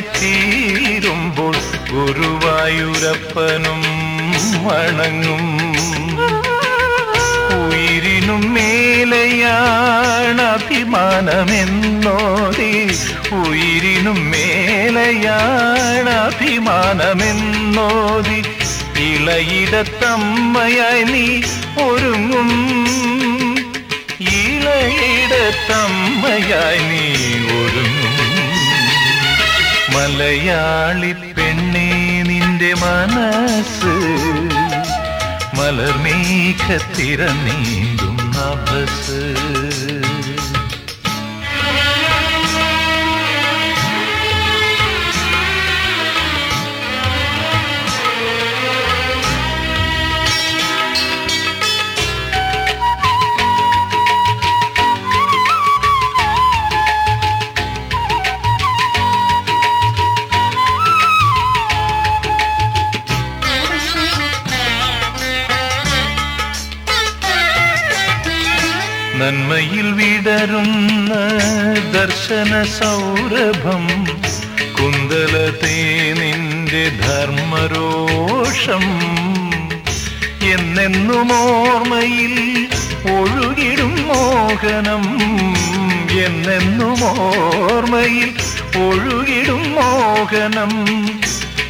തീരുമ്പോൾ ഗുരുവായൂരപ്പനും വണങ്ങും. ഉയിരിനും മേലെയാണ് അഭിമാനമെന്നോതി ഉയിരിനും മേലെയാണ് അഭിമാനമെന്നോതി ഇളയിടത്തമ്മയായി നീ ഒരുങ്ങും. ഇളയിടത്തമ്മയായി നീ മലയാളി പെണ്ണേ നിന്റെ മനസ്സ് മലർമേഘത്തിര നീന്തും നഭസ് നന്മയിൽ വിടരുന്ന ദർശന സൗരഭം കുന്തലത്തെ നിന്റെ ധർമ്മരോഷം. എന്നെന്നും ഓർമ്മയിൽ ഒഴുകിടും മോഹനം എന്നെന്നും ഓർമ്മയിൽ ഒഴുകിടും മോഹനം.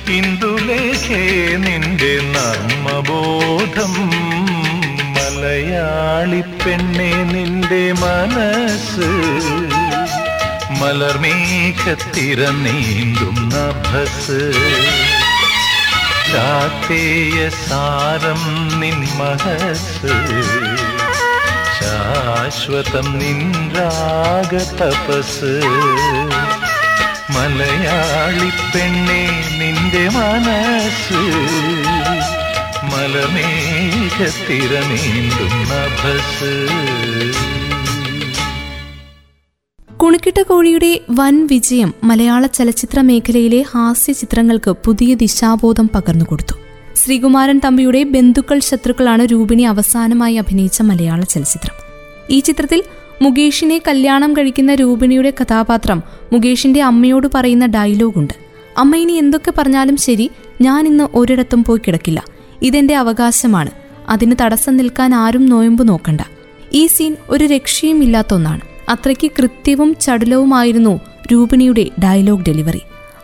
ഇന്ദുലേഖേ നിന്റെ നർമ്മബോധം. മലയാളി പെണ്ണെ നിന്റെ മനസ്സ് മലർമേഘത്തിര നീന്തും നഭസ്. ചാത്തേയ സാരം നിൻ മഹസ്. ശാശ്വതം നിൻ രാഗ തപസ്. മലയാളി പെണ്ണെ നിന്റെ മനസ്സ് നീന്തും നഭസ് കുണിക്കിട്ട കോഴിയുടെ വൻ വിജയം മലയാള ചലച്ചിത്ര മേഖലയിലെ ഹാസ്യ ചിത്രങ്ങൾക്ക് പുതിയ ദിശാബോധം പകർന്നുകൊടുത്തു ശ്രീകുമാരൻ തമ്പിയുടെ ബന്ധുക്കൾ ശത്രുക്കളാണ് രൂപിണി അവസാനമായി അഭിനയിച്ച മലയാള ചലച്ചിത്രം. ഈ ചിത്രത്തിൽ മുകേഷിനെ കല്യാണം കഴിക്കുന്ന രൂപിണിയുടെ കഥാപാത്രം മുകേഷിന്റെ അമ്മയോട് പറയുന്ന ഡയലോഗുണ്ട്. അമ്മ ഇനി എന്തൊക്കെ പറഞ്ഞാലും ശരി ഞാൻ ഇന്ന് ഒരിടത്തും പോയി കിടക്കില്ല. ഇതെന്റെ അവകാശമാണ്. അതിന് തടസ്സം നിൽക്കാൻ ആരും നോയമ്പ് നോക്കണ്ട. ഈ സീൻ ഒരു രക്ഷയും ഇല്ലാത്ത ഒന്നാണ്. അത്രയ്ക്ക് കൃത്യവും ചടുലവുമായിരുന്നു രൂപിണിയുടെ ഡയലോഗ് ഡെലിവറി.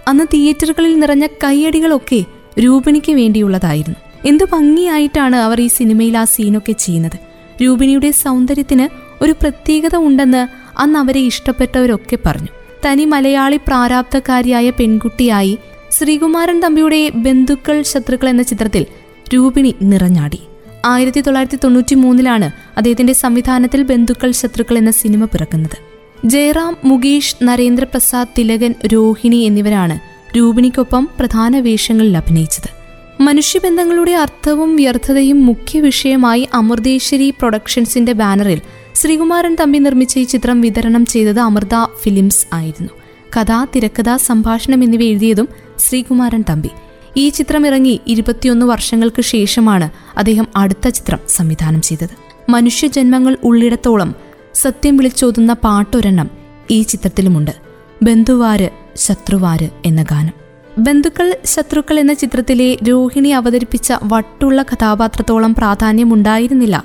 അന്ന് തിയേറ്ററുകളിൽ നിറഞ്ഞ കൈയടികളൊക്കെ രൂപിണിക്ക് വേണ്ടിയുള്ളതായിരുന്നു. എന്തു ഭംഗിയായിട്ടാണ് അവർ ഈ സിനിമയിൽ ആ സീനൊക്കെ ചെയ്യുന്നത്. രൂപിണിയുടെ സൗന്ദര്യത്തിന് ഒരു പ്രത്യേകത ഉണ്ടെന്ന് അന്ന് അവരെ ഇഷ്ടപ്പെട്ടവരൊക്കെ പറഞ്ഞു. തനി മലയാളി പ്രാരാബ്ധക്കാരിയായ പെൺകുട്ടിയായി ശ്രീകുമാരൻ തമ്പിയുടെ ബന്ധുക്കൾ ശത്രുക്കൾ എന്ന ചിത്രത്തിൽ രൂപിണി നിറഞ്ഞാടി. ആയിരത്തി തൊള്ളായിരത്തി തൊണ്ണൂറ്റി മൂന്നിലാണ് അദ്ദേഹത്തിന്റെ സംവിധാനത്തിൽ ബന്ധുക്കൾ ശത്രുക്കൾ എന്ന സിനിമ പിറക്കുന്നത്. ജയറാം മുകേഷ് നരേന്ദ്രപ്രസാദ് തിലകൻ രോഹിണി എന്നിവരാണ് രൂപിണിക്കൊപ്പം പ്രധാന വേഷങ്ങളിൽ അഭിനയിച്ചത്. മനുഷ്യബന്ധങ്ങളുടെ അർത്ഥവും വ്യർത്ഥതയും മുഖ്യ വിഷയമായി അമൃതേശ്വരി പ്രൊഡക്ഷൻസിന്റെ ബാനറിൽ ശ്രീകുമാരൻ തമ്പി നിർമ്മിച്ച ഈ ചിത്രം വിതരണം ചെയ്തത് അമൃത ഫിലിംസ് ആയിരുന്നു. കഥ തിരക്കഥ സംഭാഷണം എന്നിവ എഴുതിയതും ശ്രീകുമാരൻ തമ്പി. ഈ ചിത്രം ഇറങ്ങി ഇരുപത്തിയൊന്ന് വർഷങ്ങൾക്ക് ശേഷമാണ് അദ്ദേഹം അടുത്ത ചിത്രം സംവിധാനം ചെയ്തത്. മനുഷ്യജന്മങ്ങൾ ഉള്ളിടത്തോളം സത്യം വിളിച്ചോതുന്ന പാട്ടൊരെണ്ണം ഈ ചിത്രത്തിലുമുണ്ട്. ബന്ധുവാര് ശത്രുവാര് എന്ന ഗാനം. ബന്ധുക്കൾ ശത്രുക്കൾ എന്ന ചിത്രത്തിലെ രോഹിണി അവതരിപ്പിച്ച വട്ടുള്ള കഥാപാത്രത്തോളം പ്രാധാന്യമുണ്ടായിരുന്നില്ല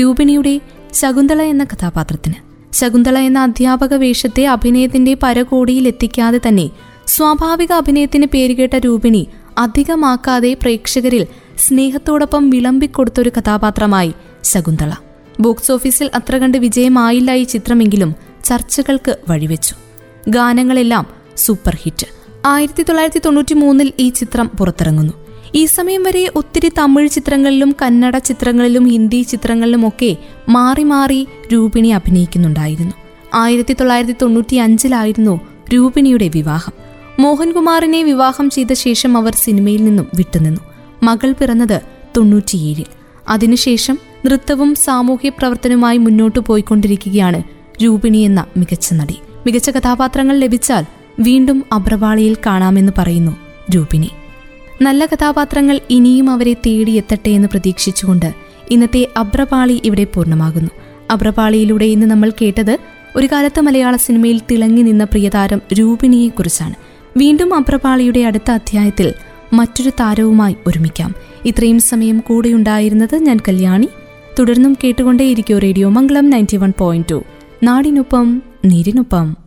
രൂപിണിയുടെ ശകുന്തള എന്ന കഥാപാത്രത്തിന്. ശകുന്തള എന്ന അധ്യാപക വേഷത്തെ അഭിനയത്തിന്റെ പരകോടിയിലെത്തിക്കാതെ തന്നെ സ്വാഭാവിക അഭിനയത്തിന് പേരുകേട്ട രൂപിണി അധികമാക്കാതെ പ്രേക്ഷകരിൽ സ്നേഹത്തോടൊപ്പം വിളമ്പിക്കൊടുത്തൊരു കഥാപാത്രമായി ശകുന്തള. ബോക്സ് ഓഫീസിൽ അത്ര കണ്ട് വിജയമായില്ല ഈ ചിത്രമെങ്കിലും ചർച്ചകൾക്ക് വഴിവെച്ചു. ഗാനങ്ങളെല്ലാം സൂപ്പർ ഹിറ്റ്. ആയിരത്തി തൊള്ളായിരത്തി തൊണ്ണൂറ്റി മൂന്നിൽ ഈ ചിത്രം പുറത്തിറങ്ങുന്നു. ഈ സമയം വരെ ഒത്തിരി തമിഴ് ചിത്രങ്ങളിലും കന്നഡ ചിത്രങ്ങളിലും ഹിന്ദി ചിത്രങ്ങളിലുമൊക്കെ മാറി മാറി രൂപിണി അഭിനയിക്കുന്നുണ്ടായിരുന്നു. ആയിരത്തി തൊള്ളായിരത്തി തൊണ്ണൂറ്റി അഞ്ചിലായിരുന്നു രൂപിണിയുടെ വിവാഹം. മോഹൻകുമാറിനെ വിവാഹം ചെയ്ത ശേഷം അവർ സിനിമയിൽ നിന്നും വിട്ടുനിന്നു. മകൾ പിറന്നത് തൊണ്ണൂറ്റിയേഴിൽ. അതിനുശേഷം നൃത്തവും സാമൂഹ്യ പ്രവർത്തനവുമായി മുന്നോട്ടു പോയിക്കൊണ്ടിരിക്കുകയാണ് രൂപിണി എന്ന മികച്ച നടി. മികച്ച കഥാപാത്രങ്ങൾ ലഭിച്ചാൽ വീണ്ടും അബ്രവാളിയിൽ കാണാമെന്ന് പറയുന്നു രൂപിണി. നല്ല കഥാപാത്രങ്ങൾ ഇനിയും അവരെ തേടിയെത്തട്ടെ എന്ന് പ്രതീക്ഷിച്ചുകൊണ്ട് ഇന്നത്തെ അബ്രപാളി ഇവിടെ പൂർണമാകുന്നു. അബ്രപാളിയിലൂടെ ഇന്ന് നമ്മൾ കേട്ടത് ഒരു കാലത്ത് മലയാള സിനിമയിൽ തിളങ്ങി നിന്ന പ്രിയതാരം രൂപിണിയെക്കുറിച്ചാണ്. വീണ്ടും അപ്രപാളിയുടെ അടുത്ത അധ്യായത്തിൽ മറ്റൊരു താരവുമായി ഒരുമിക്കാം. ഇത്രയും സമയം കൂടെയുണ്ടായിരുന്നത് ഞാൻ കല്യാണി. തുടർന്നും കേട്ടുകൊണ്ടേയിരിക്കും radio Mangalam ninety one point two. നാടിനൊപ്പം നീരിനൊപ്പം.